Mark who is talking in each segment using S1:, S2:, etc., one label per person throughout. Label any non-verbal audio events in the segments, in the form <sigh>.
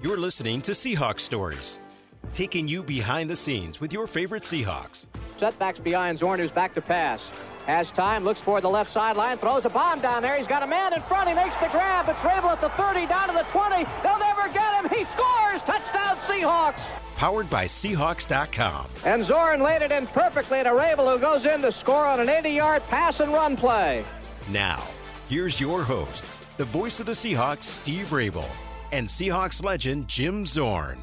S1: You're listening to Seahawks Stories, taking you behind the scenes with your favorite Seahawks.
S2: Setbacks behind Zorn, who's back to pass. Has time, looks for the left sideline, throws a bomb down there. He's got a man in front. He makes the grab. It's Raible at the 30, down to the 20. They'll never get him. He scores. Touchdown, Seahawks.
S1: Powered by Seahawks.com.
S2: And Zorn laid it in perfectly to Raible, who goes in to score on an 80-yard pass and run play.
S1: Now, here's your host, the voice of the Seahawks, Steve Raible, and Seahawks legend Jim Zorn.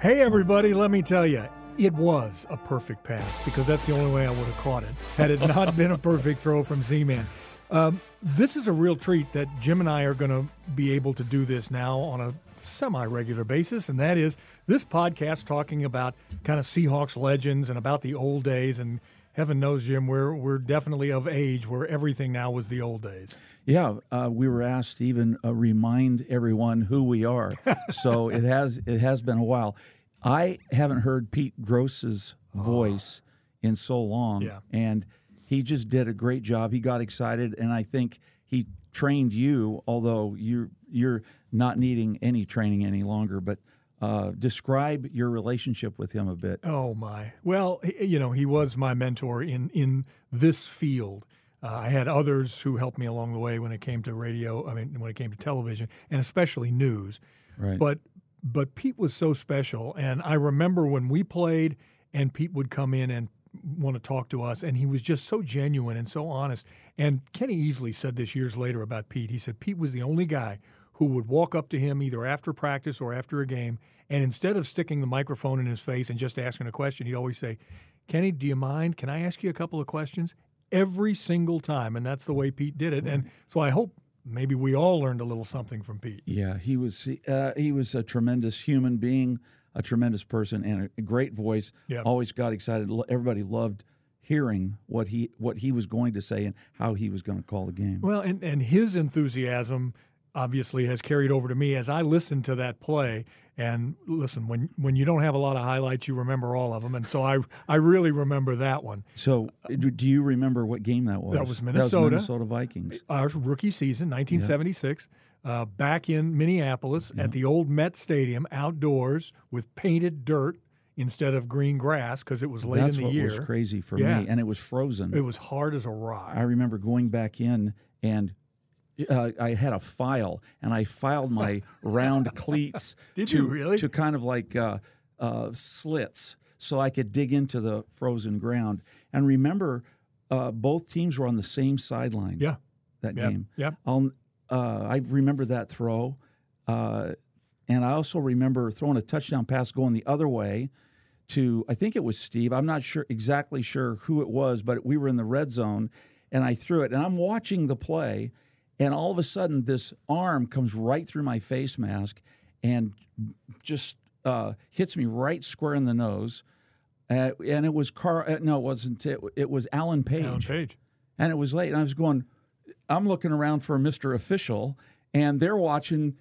S3: Hey, everybody, let me tell you, it was a perfect pass because that's the only way I would have caught it had it not been a perfect throw from Z Man. Um, this is a real treat that Jim and I are going to be able to do this now on a semi regular basis, and that is this podcast talking about kind of Seahawks legends and about the old days. And heaven knows, Jim, we're, we're definitely of age where everything now was the old days.
S4: Yeah, uh, we were asked to even uh, remind everyone who we are. <laughs> so it has it has been a while. I haven't heard Pete Gross's voice oh. in so long,
S3: yeah.
S4: and he just did a great job. He got excited, and I think he trained you, although you're you're not needing any training any longer. But uh, describe your relationship with him a bit.
S3: Oh my! Well, you know, he was my mentor in in this field. Uh, I had others who helped me along the way when it came to radio. I mean, when it came to television, and especially news.
S4: Right.
S3: But but Pete was so special, and I remember when we played, and Pete would come in and want to talk to us, and he was just so genuine and so honest. And Kenny Easley said this years later about Pete. He said Pete was the only guy who would walk up to him either after practice or after a game, and instead of sticking the microphone in his face and just asking a question, he'd always say, Kenny, do you mind? Can I ask you a couple of questions? Every single time. And that's the way Pete did it. And so I hope maybe we all learned a little something from Pete.
S4: Yeah, he was uh, he was a tremendous human being, a tremendous person, and a great voice.
S3: Yep.
S4: Always got excited. Everybody loved hearing what he what he was going to say and how he was going to call the game.
S3: Well, and and his enthusiasm obviously has carried over to me as I listened to that play. And listen, when when you don't have a lot of highlights, you remember all of them, and so I I really remember that one.
S4: So, do you remember what game that was?
S3: That was Minnesota.
S4: That was Minnesota Vikings.
S3: Our rookie season, 1976. Yeah. Uh, back in Minneapolis yeah. at the old Met Stadium, outdoors with painted dirt instead of green grass because it was late
S4: That's
S3: in the year.
S4: That's what was crazy for
S3: yeah.
S4: me, and it was frozen.
S3: It was hard as a rock.
S4: I remember going back in and uh, I had a file, and I filed my <laughs> round cleats
S3: Did
S4: to
S3: really?
S4: to kind of like uh, uh, slits, so I could dig into the frozen ground. And remember, uh, both teams were on the same sideline.
S3: Yeah,
S4: that
S3: yep.
S4: game.
S3: Yeah,
S4: uh, I remember that throw, uh, and I also remember throwing a touchdown pass going the other way to I think it was Steve. I'm not sure exactly sure who it was, but we were in the red zone, and I threw it, and I'm watching the play and all of a sudden, this arm comes right through my face mask and just uh, hits me right square in the nose. Uh, and it was Carl. Uh, no, it wasn't. It, it, was Alan Page.
S3: Alan Page.
S4: And it was late, and I was going. I'm looking around for Mister Official, and they're watching.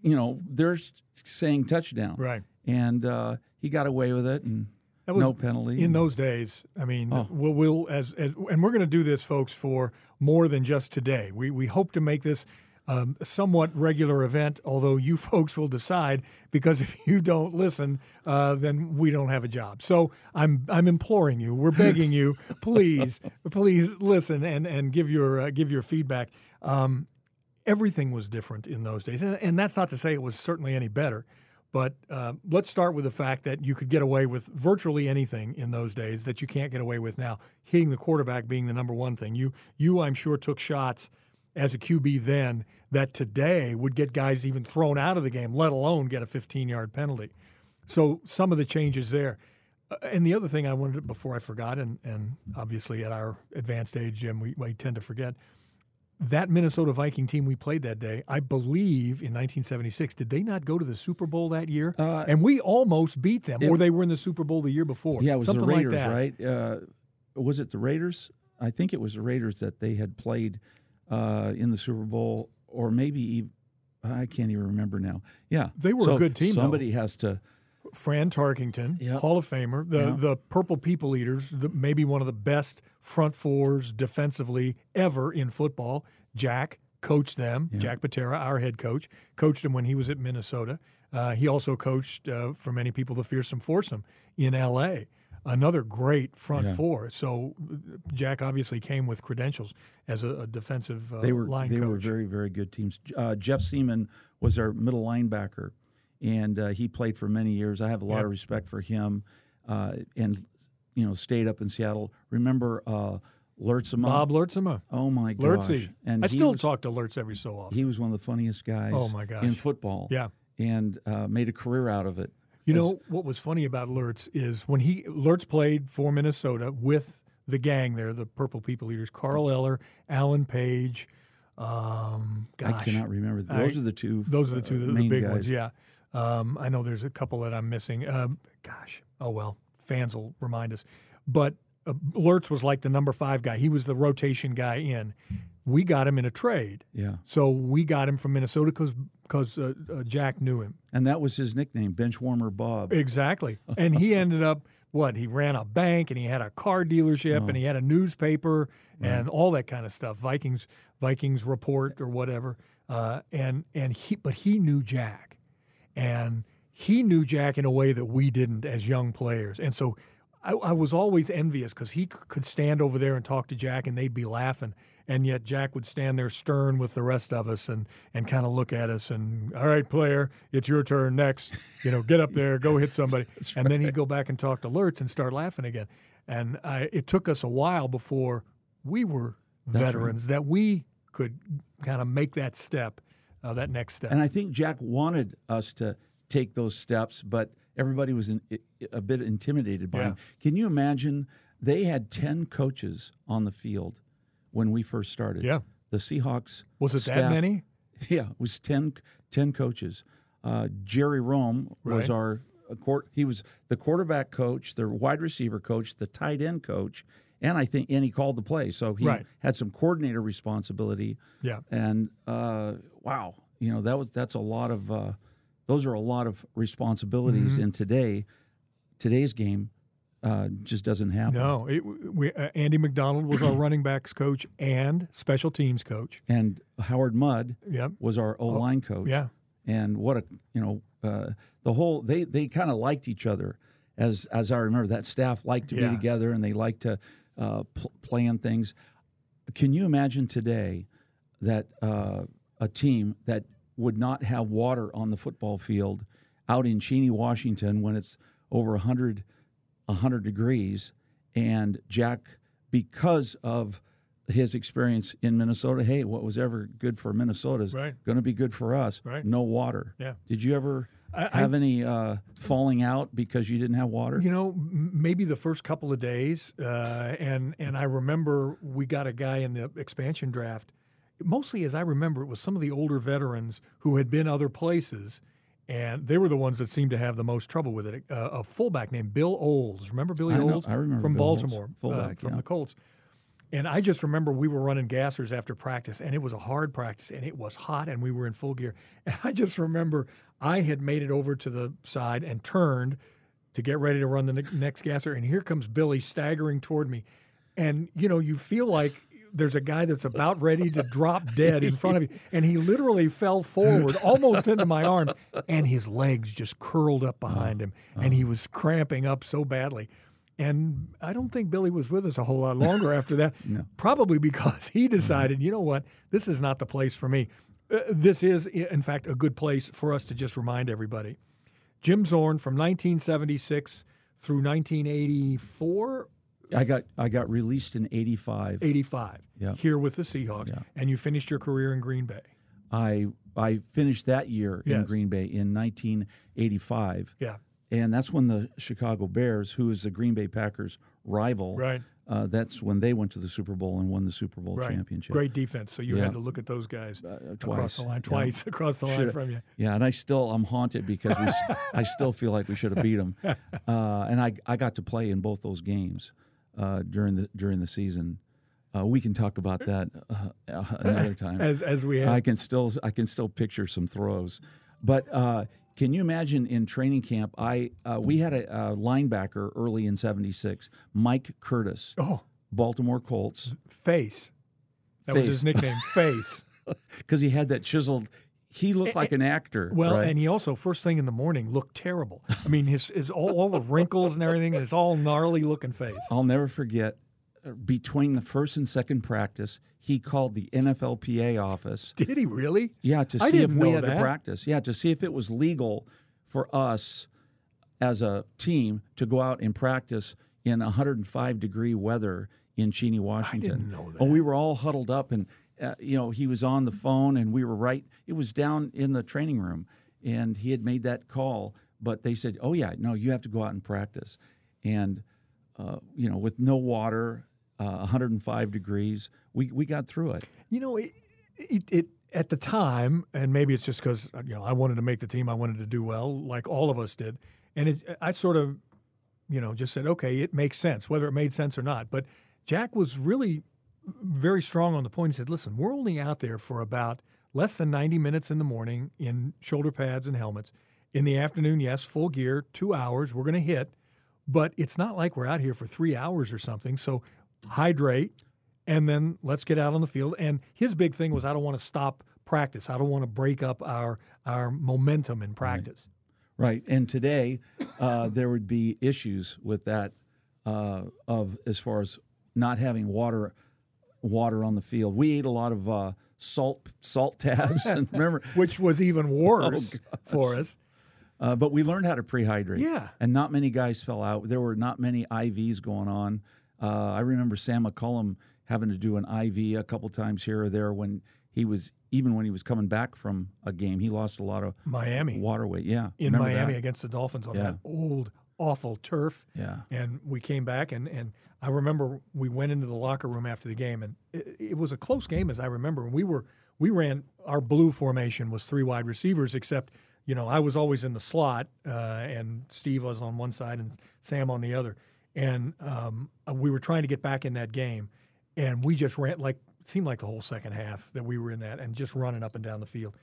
S4: You know, they're saying touchdown.
S3: Right.
S4: And uh, he got away with it, and
S3: was,
S4: no penalty.
S3: In those days, I mean, oh. we'll, we'll as, as, and we're going to do this, folks, for more than just today. We we hope to make this um, a somewhat regular event, although you <laughs> folks will decide because if you don't listen, uh, then we don't have a job. So I'm I'm imploring you, we're begging you, <laughs> please, please listen and and give your uh, give your feedback. Um, everything was different in those days, and, and that's not to say it was certainly any better. But uh, let's start with the fact that you could get away with virtually anything in those days that you can't get away with now. Hitting the quarterback being the number one thing. You, you, I'm sure, took shots as a QB then that today would get guys even thrown out of the game, let alone get a 15 yard penalty. So some of the changes there. Uh, and the other thing I wanted to, before I forgot, and, and obviously at our advanced age, Jim, we, we tend to forget that Minnesota Viking team we played that day, I believe in 1976, did they not go to the Super Bowl that year?
S4: Uh,
S3: and we almost beat them, it, or they were in the Super Bowl the year before.
S4: Yeah, it was
S3: Something
S4: the Raiders,
S3: like
S4: right? Uh, was it the Raiders? I think it was the Raiders that they had played uh, in the Super Bowl, or maybe I can't even remember now. Yeah,
S3: they were
S4: so
S3: a good team.
S4: Somebody
S3: though.
S4: has to.
S3: Fran Tarkenton,
S4: yep.
S3: Hall of Famer, the
S4: yep.
S3: the Purple People Eaters, the, maybe one of the best front fours defensively ever in football. Jack coached them. Yeah. Jack Patera, our head coach, coached him when he was at Minnesota. Uh, he also coached, uh, for many people, the fearsome foursome in L.A. Another great front yeah. four. So Jack obviously came with credentials as a, a defensive uh,
S4: they were,
S3: line
S4: they
S3: coach.
S4: were very, very good teams. Uh, Jeff Siemon was our middle linebacker, and uh, he played for many years. I have a lot of respect for him, uh, and you know, stayed up in Seattle. Remember Lurtsema.
S3: Bob Lurtsema.
S4: Oh my gosh!
S3: Lurtsy. And I still was, talk to Lurtz every so often.
S4: He was one of the funniest guys.
S3: Oh my gosh.
S4: in football.
S3: Yeah,
S4: and uh, made a career out of it.
S3: You know what was funny about Lurtz is when he Lurtz played for Minnesota with the gang there, the Purple People Eaters, Carl Eller, Alan Page. Um, gosh,
S4: I cannot remember. Those
S3: I,
S4: are the two.
S3: Those are the two
S4: uh,
S3: the,
S4: main
S3: big
S4: guys.
S3: ones. Yeah. Um, I know there's a couple that I'm missing. Um, gosh, oh well, fans will remind us. But uh, Lurtz was like the number five guy. He was the rotation guy in. We got him in a trade.
S4: Yeah.
S3: So we got him from Minnesota because because uh, uh, Jack knew him.
S4: And that was his nickname, Benchwarmer Bob.
S3: Exactly. And he <laughs> ended up what? He ran a bank and he had a car dealership oh. and he had a newspaper right. and all that kind of stuff. Vikings Vikings report or whatever. Uh, and and he but he knew Jack, and he knew Jack in a way that we didn't as young players. And so I, I was always envious because he c- could stand over there and talk to Jack and they'd be laughing and yet Jack would stand there stern with the rest of us and and kind of look at us and all right, player, it's your turn next. You know, get up there, go hit <laughs> somebody, right. and then he'd go back and talk to Lurtz and start laughing again. And I, it took us a while before we were That's veterans right. that we could kind of make that step, uh, that next step.
S4: And I think Jack wanted us to take those steps, but everybody was in, a bit intimidated by
S3: yeah.
S4: him. Can you imagine? They had ten coaches on the field when we first started.
S3: Yeah.
S4: The Seahawks.
S3: Was it
S4: staff,
S3: that many? <laughs>
S4: Yeah, it was 10, 10 coaches. Uh, Jerry Rhome was our court. He was the quarterback coach, the wide receiver coach, the tight end coach, and I think and he called the play. So he
S3: right.
S4: had some coordinator responsibility.
S3: Yeah.
S4: And uh, wow, you know that was that's a lot of uh, those are a lot of responsibilities
S3: mm-hmm.
S4: in today today's game uh, just doesn't happen.
S3: No, it, we, uh, Andy McDonald was our <clears throat> running backs coach and special teams coach,
S4: and Howard Mudd
S3: yep.
S4: was our O line coach.
S3: Yeah,
S4: and what a you know uh, the whole they they kind of liked each other as as I remember that staff liked to
S3: yeah.
S4: be together and they liked to uh, pl- plan things. Can you imagine today that uh, a team that would not have water on the football field out in Cheney, Washington, when it's over 100 100 degrees. And Jack, because of his experience in Minnesota, hey, what was ever good for Minnesota is
S3: right.
S4: going to be good for us.
S3: Right.
S4: No water.
S3: Yeah.
S4: Did you ever
S3: I,
S4: have any uh, falling out because you didn't have water?
S3: You know, maybe the first couple of days, uh, and and I remember we got a guy in the expansion draft. Mostly, as I remember, it was some of the older veterans who had been other places and they were the ones that seemed to have the most trouble with it. Uh, a fullback named Bill Olds, remember Billy
S4: I know,
S3: Olds?
S4: I remember
S3: from
S4: Bill
S3: Baltimore,
S4: Olds. fullback
S3: uh, from
S4: yeah.
S3: the Colts. And I just remember we were running gassers after practice, and it was a hard practice, and it was hot, and we were in full gear. <laughs> And I just remember I had made it over to the side and turned to get ready to run the ne- next gasser, and here comes Billy staggering toward me. And you know, you feel like there's a guy that's about ready to drop dead in front of you. <laughs> And he literally fell forward almost into my arms, and his legs just curled up behind oh, him, and oh. he was cramping up so badly. And I don't think Billy was with us a whole lot longer <laughs> after that,
S4: no.
S3: probably because he decided, you know what, this is not the place for me. Uh, this is, in fact, a good place for us to just remind everybody. Jim Zorn from 1976 through 1984
S4: I got I got released in '85.
S3: 85
S4: Yeah.
S3: here with the Seahawks,
S4: Yeah.
S3: and you finished your career in Green Bay.
S4: I I finished that year in Green Bay in 1985,
S3: Yeah,
S4: and that's when the Chicago Bears, who is the Green Bay Packers rival,
S3: right,
S4: uh, that's when they went to the Super Bowl and won the Super Bowl
S3: right.
S4: championship.
S3: Great defense. So you
S4: Yeah.
S3: had to look at those guys
S4: Uh,
S3: across the line,
S4: Yeah.
S3: twice <laughs> across the line
S4: Shoulda-
S3: from you.
S4: Yeah, and I still I'm haunted because we, <laughs> I still feel like we should have beat them, <laughs> uh, and I I got to play in both those games uh, during the during the season. Uh, we can talk about that uh, another time.
S3: As as we
S4: I can still I can still picture some throws, but uh, can you imagine in training camp? I uh, we had a, a linebacker early in '76, Mike Curtis,
S3: Oh,
S4: Baltimore Colts.
S3: face. That was his nickname, <laughs> face.
S4: because he had that chiseled. He looked like an actor.
S3: Well,
S4: right?
S3: and he also first thing in the morning looked terrible. I mean, his, his all, all the wrinkles and everything, his all gnarly looking face.
S4: I'll never forget. Between the first and second practice, he called the NFLPA office.
S3: Did he really?
S4: Yeah, to
S3: I
S4: see if we had
S3: that.
S4: to practice. Yeah, to see if it was legal for us as a team to go out and practice in 105 degree weather in Cheney, Washington.
S3: know
S4: Oh, we were all huddled up, and uh, you know he was on the phone, and we were right. It was down in the training room, and he had made that call. But they said, "Oh yeah, no, you have to go out and practice," and uh, you know, with no water, uh, 105 degrees, we we got through it.
S3: You know, it, it, it at the time, and maybe it's just because you know I wanted to make the team, I wanted to do well, like all of us did, and it, I sort of, you know, just said, okay, it makes sense, whether it made sense or not. But Jack was really very strong on the point. He said, listen, we're only out there for about less than 90 minutes in the morning in shoulder pads and helmets. In the afternoon, yes, full gear, two hours, we're going to hit, but it's not like we're out here for three hours or something. So hydrate, and then let's get out on the field. And his big thing was, I don't want to stop practice. I don't want to break up our our momentum in practice.
S4: Right. And today, uh, there would be issues with that uh, of as far as not having water water on the field. We ate a lot of uh, salt salt tabs. and <laughs> remember,
S3: Which was even worse <laughs> for us.
S4: uh, but we learned how to prehydrate.
S3: Yeah.
S4: And not many guys fell out. There were not many IVs going on. Uh, I remember Sam McCullum having to do an IV a couple times here or there when he was even when he was coming back from a game. He lost a lot of
S3: Miami.
S4: water weight. Yeah.
S3: in Miami
S4: that?
S3: against the Dolphins on
S4: Yeah.
S3: that old, awful turf.
S4: Yeah.
S3: And we came back, and, and I remember we went into the locker room after the game, and it, it was a close game, as I remember. And we were we ran our blue formation was three wide receivers, except you know I was always in the slot, uh, and Steve was on one side and Sam on the other, and um, we were trying to get back in that game, and we just ran like seemed like the whole second half that we were in that, and just running up and down the field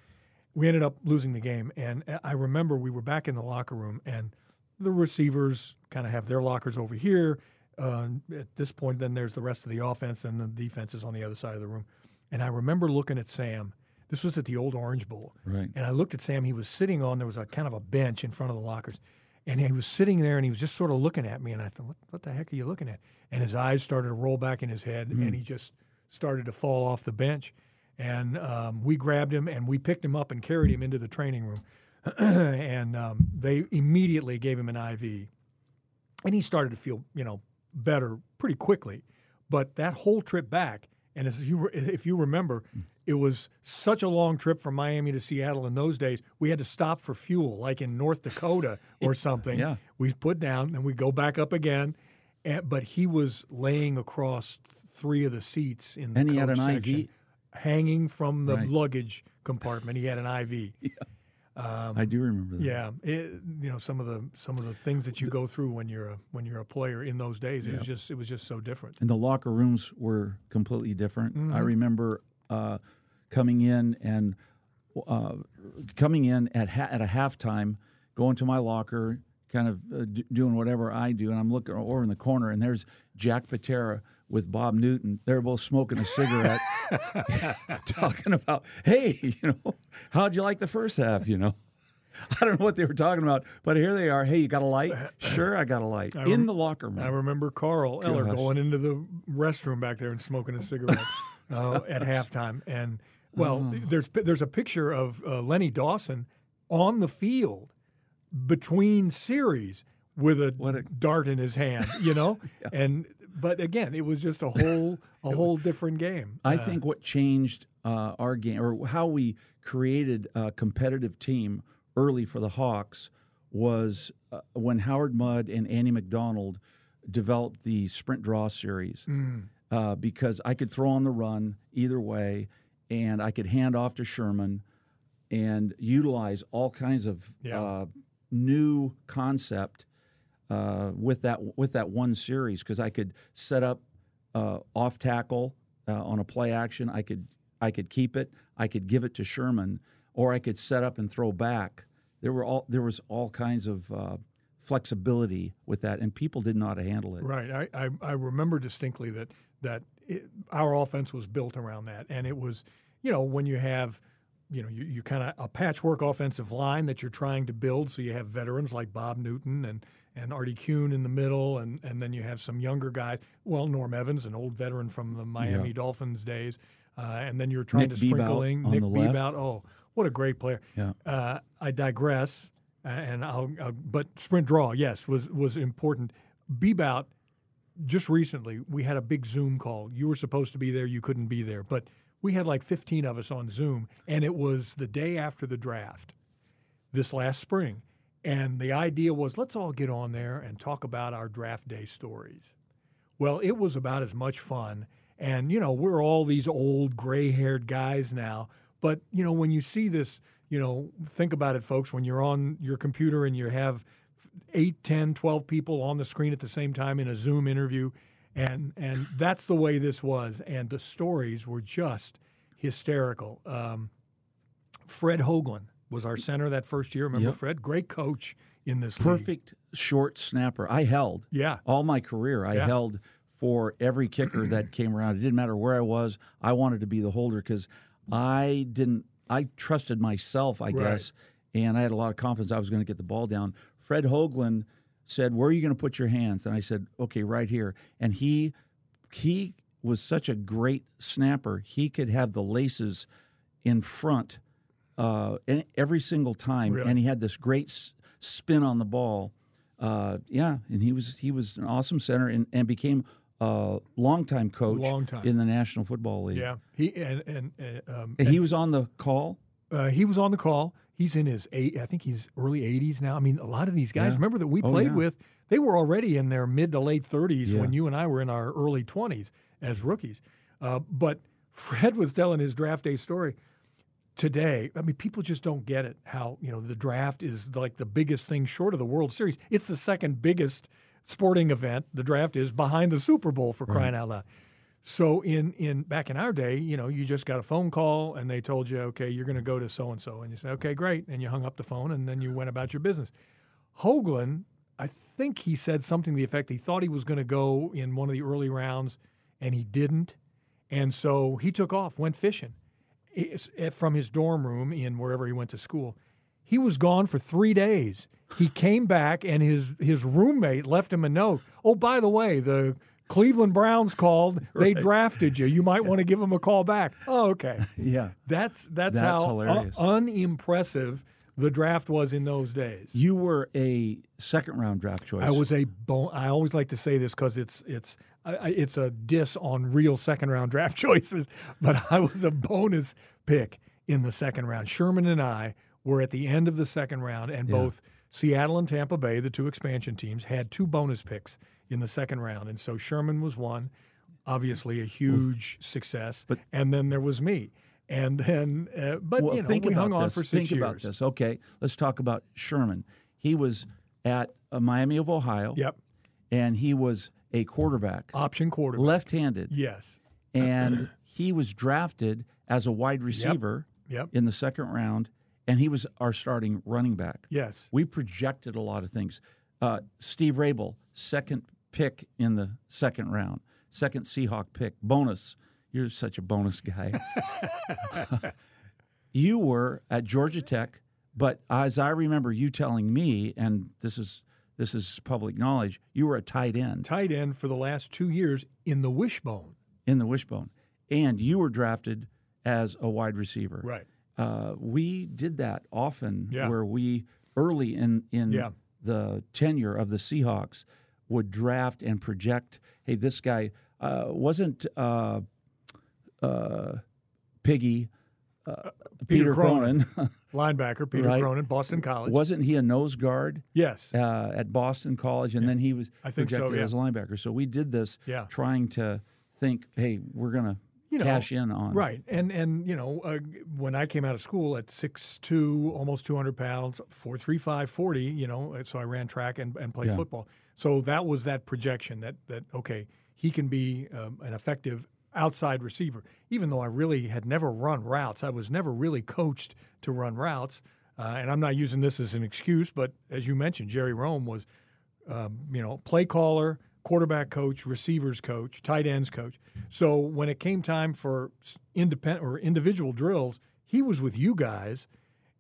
S3: we ended up losing the game. And I remember we were back in the locker room, and the receivers kind of have their lockers over here. Uh, at this point, then there's the rest of the offense, and the defense is on the other side of the room. And I remember looking at Sam. This was at the old Orange Bowl.
S4: Right.
S3: And I looked at Sam. He was sitting on, there was a kind of a bench in front of the lockers. And he was sitting there and he was just sort of looking at me. And I thought, what, what the heck are you looking at? And his eyes started to roll back in his head and he just started to fall off the bench. And um, we grabbed him and we picked him up and carried him into the training room. <clears throat> and um, they immediately gave him an IV. And he started to feel, you know, better pretty quickly. But that whole trip back, and as you, if you remember, it was such a long trip from Miami to Seattle in those days. We had to stop for fuel, like in North Dakota <laughs> or something.
S4: Yeah.
S3: We put down, and we go back up again. And, but he was laying across three of the seats in the
S4: And he had an IV?
S3: hanging from the
S4: Right.
S3: luggage compartment. He had an IV. <laughs>
S4: I do remember that.
S3: Yeah, it, you know some of the some of the things that you go through when you're a when you're a player in those days. It was just it was just so different.
S4: and the locker rooms were completely different. I
S3: Mm-hmm.
S4: remember uh, coming in and uh, coming in at ha- at a halftime, going to my locker, kind of uh, d- doing whatever I do, and I'm looking over in the corner, and there's Jack Patera with Bob Newton. They're both smoking a cigarette, <laughs> talking about, hey, you know, how'd you like the first half? You know. I don't know what they were talking about, but here they are. Hey, you got a light? Sure, I got a light in the locker room.
S3: I remember Carl Eller
S4: Gosh.
S3: going into the restroom back there and smoking a cigarette <laughs> uh, at halftime. And well,
S4: Oh.
S3: there's there's a picture of uh, Lenny Dawson on the field between series with a,
S4: a-
S3: dart in his hand, you know. <laughs> And but again, it was just a whole a whole different game.
S4: I think what changed uh, our game, or how we created a competitive team early for the Hawks, was uh, when Howard Mudd and Andy McDonald developed the sprint draw series. Uh, because I could throw on the run either way, and I could hand off to Sherman and utilize all kinds of
S3: Yeah.
S4: uh, new concept uh, with that with that one series because I could set up uh, off tackle uh, on a play action. I could I could keep it. I could give it to Sherman, or I could set up and throw back. There were all there was all kinds of uh, flexibility with that, and people didn't know how to handle it.
S3: Right. I, I, I remember distinctly that that it, our offense was built around that, and it was you know, when you have you know, you, you kind of a patchwork offensive line that you're trying to build. So you have veterans like Bob Newton and and Artie Kuhn in the middle, and and then you have some younger guys. Well, Norm Evans, an old veteran from the Miami yeah. Dolphins days, uh, and then you're trying
S4: Nick
S3: to sprinkle in
S4: Nick
S3: Bebout. Oh, what a great player!
S4: Yeah.
S3: Uh, I digress, and I'll, I'll, but sprint draw, yes, was was important. Bebout, just recently, we had a big Zoom call. You were supposed to be there, you couldn't be there, but we had like 15 of us on Zoom, and it was the day after the draft this last spring. And the idea was let's all get on there and talk about our draft day stories. Well, it was about as much fun. And, you know, we're all these old gray haired guys now. But, you know, when you see this, you know, think about it, folks, when you're on your computer and you have 8, 10, 12 people on the screen at the same time in a Zoom interview, and and <laughs> that's the way this was. And the stories were just hysterical. Um, Fred Hoaglin was our center that first year. Remember
S4: yep.
S3: Fred? Great coach in this
S4: perfect
S3: league.
S4: short snapper. I held.
S3: Yeah.
S4: All my career, I
S3: yeah.
S4: held for every kicker that <clears throat> came around. It didn't matter where I was. I wanted to be the holder because I didn't. I trusted myself, I
S3: right.
S4: guess, and I had a lot of confidence I was going to get the ball down. Fred Hoaglin said, "Where are you going to put your hands?" And I said, "Okay, right here." And he he was such a great snapper. He could have the laces in front uh, every single time,
S3: really?
S4: and he had this great s- spin on the ball. Uh, yeah, and he was he was an awesome center and, and became a longtime coach
S3: Long time.
S4: in the National Football League.
S3: Yeah, he and and, um,
S4: and he was on the call.
S3: Uh, he was on the call. He's in his eight. I think he's early 80s now. I mean, a lot of these guys.
S4: Yeah.
S3: Remember that we
S4: Oh,
S3: played
S4: yeah.
S3: with. They were already in their mid to late 30s
S4: Yeah.
S3: when you and I were in our early 20s as rookies. Uh, but Fred was telling his draft day story today. I mean, people just don't get it. How you know the draft is like the biggest thing short of the World Series. It's the second biggest sporting event. The draft is behind the Super Bowl for crying out loud. So in in back in our day, you know, you just got a phone call and they told you, okay, you're going to go to so and so, and you said, okay, great, and you hung up the phone and then you went about your business. Hoaglin, I think he said something to the effect he thought he was going to go in one of the early rounds, and he didn't, and so he took off, went fishing Eh, from his dorm room in wherever he went to school. He was gone for three days. He came back, and his his roommate left him a note. Oh, by the way, the Cleveland Browns called. <laughs> They drafted you. You might want to give them a call back. Oh, okay. <laughs>
S4: Yeah,
S3: That's that's,
S4: That's
S3: how
S4: hilarious.
S3: un- unimpressive the draft was in those days.
S4: you were a second round draft choice.
S3: I was a bon- I always like to say this because it's it's I, I- it's a diss on real second round draft <laughs> choices, but I was a bonus pick in the second round. Sherman and I were at the end of the second round, and
S4: Yeah.
S3: both Seattle and Tampa Bay, the two expansion teams, had two bonus picks in the second round, and so Sherman was one, obviously a huge success,
S4: but-
S3: and then there was me. And then, uh, but
S4: well,
S3: you know,
S4: think
S3: we hung on for six
S4: think
S3: years.
S4: about this. Okay, let's talk about Sherman. He was at uh, Miami of Ohio.
S3: Yep,
S4: and he was a quarterback,
S3: option quarterback.
S4: left-handed,
S3: Yes.
S4: and <laughs> he was drafted as a wide receiver
S3: Yep.
S4: in the second round, and he was our starting running back.
S3: Yes.
S4: We projected a lot of things. Uh, Steve Raible, second pick in the second round, second Seahawk pick, bonus. You're such a bonus guy. <laughs> you were at Georgia Tech, but as I remember you telling me, and this is this is public knowledge, you were a tight end
S3: tight end for the last two years in the wishbone.
S4: in the wishbone, and you were drafted as a wide receiver.
S3: Right.
S4: Uh, we did that often,
S3: Yeah.
S4: where we early in in
S3: Yeah.
S4: the tenure of the Seahawks would draft and project. Hey, this guy uh, wasn't uh, uh, Piggy. Uh, Peter,
S3: Cronan.
S4: Cronan. <laughs>
S3: Linebacker Peter
S4: Right.
S3: Cronan, Boston College.
S4: wasn't he a nose guard
S3: yes.
S4: uh, at Boston College, and then he was
S3: I think so,
S4: projected
S3: yeah.
S4: as a linebacker. So we did this,
S3: Yeah.
S4: trying to think, hey, we're gonna
S3: You know,
S4: cash in on
S3: Right. And and you know, uh, when I came out of school at 6'2", almost 200 pounds, four three five forty. you know, so I ran track and, and played
S4: Yeah.
S3: football. So that was that projection that that okay, he can be um, an effective outside receiver. Even though I really had never run routes, I was never really coached to run routes. Uh, and I'm not using this as an excuse, but as you mentioned, Jerry Rhome was um, you know, play caller, quarterback coach, receivers coach, tight ends coach. So when it came time for independent or individual drills, he was with you guys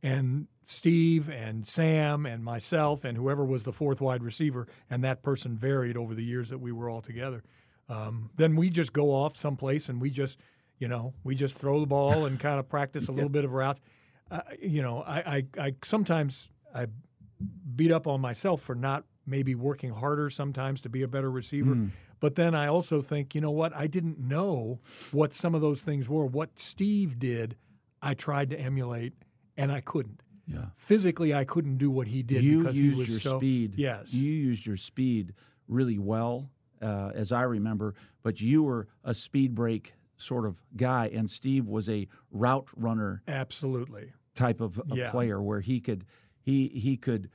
S3: and Steve and Sam and myself and whoever was the fourth wide receiver, and that person varied over the years that we were all together. Um, then we just go off someplace and we just, you know, we just throw the ball and <laughs> kind of practice a little bit of routes. Uh, you know, I, I, I sometimes I beat up on myself for not maybe working harder sometimes to be a better receiver. Mm. But then I also think, you know what? I didn't know what some of those things were. What Steve did, I tried to emulate, and I couldn't.
S4: Yeah.
S3: Physically, I couldn't do what he did
S4: you
S3: because
S4: used
S3: he was
S4: your
S3: so,
S4: speed.
S3: Yes,
S4: you used your speed really well, uh, as I remember. But you were a speed break sort of guy, and Steve was a route runner.
S3: Absolutely.
S4: Type of a yeah. player where he could he he could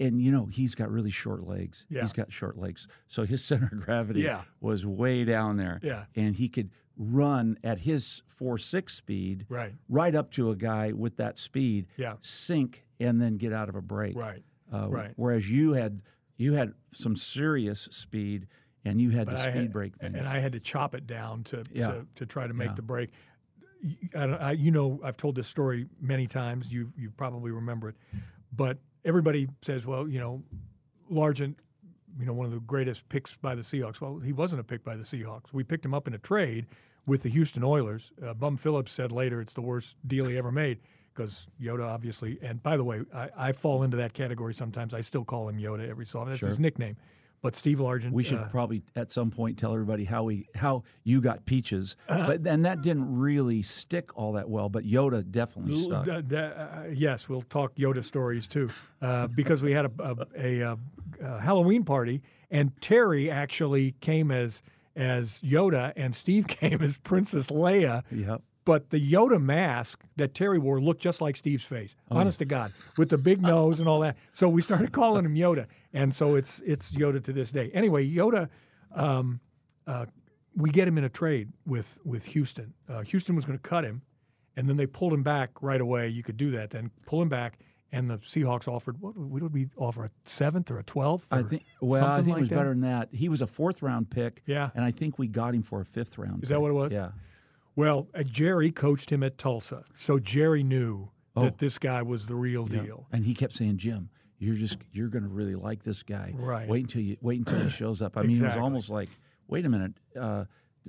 S4: and you know he's got really short legs.
S3: Yeah.
S4: He's got short legs, so his <laughs> center of gravity
S3: yeah.
S4: was way down there.
S3: Yeah,
S4: and he could run at his four six speed,
S3: right,
S4: right up to a guy with that speed,
S3: yeah,
S4: sink and then get out of a break,
S3: right,
S4: uh,
S3: right.
S4: Whereas you had you had some serious speed and you had
S3: but
S4: the
S3: I
S4: speed
S3: had,
S4: break thing,
S3: and I had to chop it down to
S4: yeah.
S3: to, to, try to make
S4: yeah.
S3: the break. I, I, you know, I've told this story many times. You you probably remember it, but everybody says, well, you know, Largent, you know, one of the greatest picks by the Seahawks. Well, he wasn't a pick by the Seahawks. We picked him up in a trade with the Houston Oilers. Uh, Bum Phillips said later it's the worst deal he ever made because Yoda obviously. And by the way, I, I, fall into that category sometimes. I still call him Yoda every so often. That's
S4: sure.
S3: his nickname. But Steve Largent.
S4: We should
S3: uh,
S4: probably at some point tell everybody how we how you got peaches, uh, <clears throat> but then that didn't really stick all that well. But Yoda definitely stuck.
S3: D- d- uh, yes, we'll talk Yoda stories too, uh, because we had a, a, a, a, Halloween party, and Terry actually came as as Yoda, and Steve <laughs> came as Princess Leia.
S4: Yep.
S3: But the Yoda mask that Terry wore looked just like Steve's face.
S4: Oh,
S3: honest
S4: yeah.
S3: to God, with the big nose and all that. So we started calling him Yoda, and so it's it's Yoda to this day. Anyway, Yoda, um, uh, we get him in a trade with with Houston. Uh, Houston was going to cut him, and then they pulled him back right away. You could do that, then pull him back. And the Seahawks offered what, what would we offer a seventh or a twelfth?
S4: I think well, I think
S3: like
S4: it was
S3: that?
S4: better than that. He was a fourth round pick.
S3: Yeah,
S4: and I think we got him for a fifth round.
S3: Is
S4: pick.
S3: that what it was?
S4: Yeah.
S3: Well, uh, Jerry coached him at Tulsa, so Jerry knew
S4: Oh.
S3: that this guy was the real
S4: Yeah.
S3: deal.
S4: And he kept saying, "Jim, you're just you're going to really like this guy.
S3: Right.
S4: Wait until you wait until he <coughs> shows up." I mean, it was almost like, "Wait a minute, uh,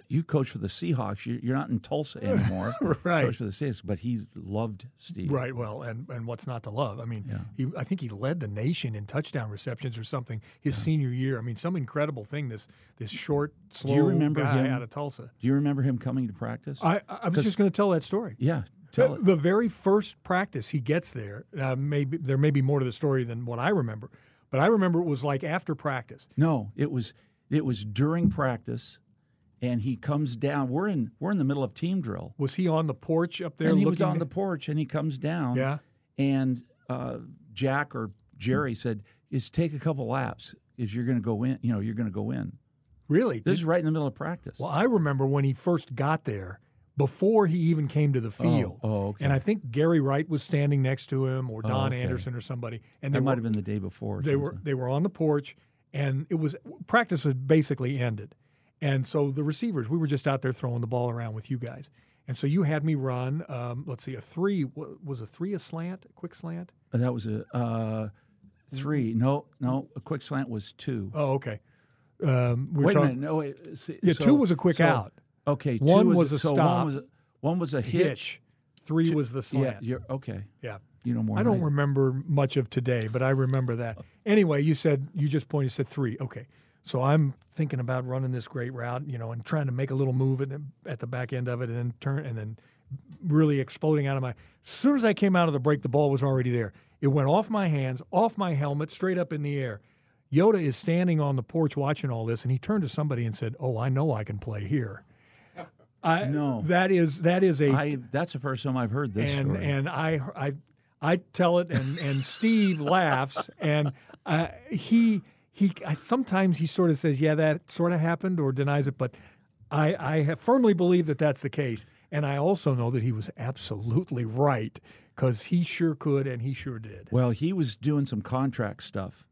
S4: you coach for the Seahawks. You're, you're not in Tulsa <laughs> anymore. <laughs>
S3: Right.
S4: Coach for the Seahawks." But he loved Steve.
S3: Right. Well, and, and what's not to love? I mean,
S4: Yeah.
S3: he I think he led the nation in touchdown receptions or something his senior year. I mean, some incredible thing. This this short, slow
S4: you remember
S3: guy
S4: him?
S3: out of Tulsa.
S4: Do you remember him coming to practice?
S3: I I was just going to tell that story.
S4: yeah. Tell
S3: the,
S4: it.
S3: the very first practice he gets there, uh, maybe there may be more to the story than what I remember, but I remember it was like after practice.
S4: No, it was it was during practice, and he comes down. We're in we're in the middle of team drill,
S3: Was he on the porch up there?
S4: and he was on the porch, and he comes down.
S3: Yeah.
S4: and uh, Jack or Jerry said, "Is take a couple laps. Is you're going to go in? You know, you're going to go in."
S3: Really?
S4: This is right in the middle of practice.
S3: Well, I remember when he first got there, before he even came to the field.
S4: oh, okay.
S3: And I think Gary Wright was standing next to him, or Don
S4: okay.
S3: Anderson, or somebody. And they
S4: that might
S3: were,
S4: have been the day before. or
S3: they were they were on the porch, and it was practice had basically ended, and so the receivers we were just out there throwing the ball around with you guys, and so you had me run. Um, let's see, a three was a three a slant, a quick slant.
S4: that was a uh, three. No, no, a quick slant was two.
S3: Oh, okay. Um, we
S4: Wait a minute. No, wait. See,
S3: Yeah,
S4: so-
S3: two was a quick
S4: so-
S3: out.
S4: Okay, two
S3: One was
S4: was,
S3: a
S4: so
S3: stop.
S4: One was a, one was a hitch.
S3: Hitch. Three was the
S4: Yeah,
S3: slant.
S4: you're okay.
S3: yeah.
S4: You know more.
S3: I don't remember much of today, but I remember that. <laughs> Anyway, you said you just pointed said three. Okay, so I'm thinking about running this great route, you know, and trying to make a little move at, at the back end of it, and then turn and then really exploding out of my. As soon as I came out of the break, the ball was already there. It went off my hands, off my helmet, straight up in the air. Yoda is standing on the porch watching all this, and he turned to somebody and said, "Oh, I know I can play here." I,
S4: No.
S3: that is that is a
S4: I that's the first time I've heard this
S3: and
S4: story.
S3: and I I I tell it and and Steve laughs and uh, he he sometimes he sort of says yeah that sort of happened or denies it but I I have firmly believe that that's the case and I also know that he was absolutely right because he sure could and he sure did
S4: well, he was doing some contract stuff,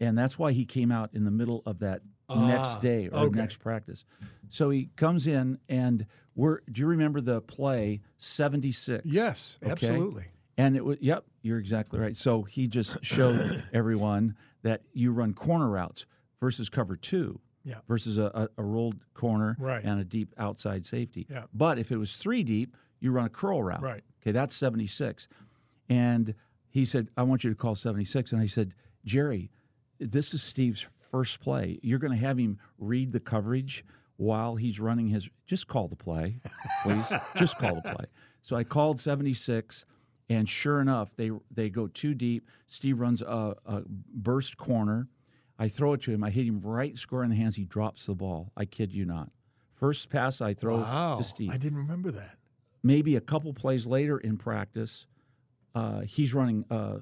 S4: and that's why he came out in the middle of that next
S3: Ah,
S4: day or
S3: okay.
S4: next practice. So he comes in and we're. Do you remember the play seventy six?
S3: Yes,
S4: Okay.
S3: absolutely.
S4: And it was. Yep, you're exactly right. So he just showed <coughs> everyone that you run corner routes versus cover two.
S3: Yeah.
S4: Versus a, a, a rolled corner
S3: Right.
S4: and a deep outside safety.
S3: Yeah.
S4: But if it was three deep, you run a curl route.
S3: Right.
S4: Okay, that's 76. And he said, I want you to call 76. And I said, Jerry, this is Steve's first play. You're going to have him read the coverage while he's running his. Just call the play, please. <laughs> Just call the play. So I called 76. And sure enough, they they go too deep. Steve runs a, a burst corner. I throw it to him. I hit him right square in the hands. He drops the ball. I kid you not. First pass I throw
S3: Wow.
S4: to Steve
S3: I didn't remember that.
S4: maybe a couple plays later in practice, uh, he's running uh,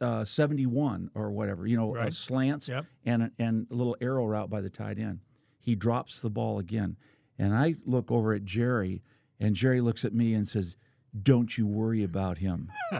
S4: uh, 71 or whatever, you know,
S3: Right.
S4: slants
S3: Yep.
S4: and, a, and a little arrow route by the tight end. He drops the ball again. And I look over at Jerry, and Jerry looks at me and says, Don't you worry about him. <laughs>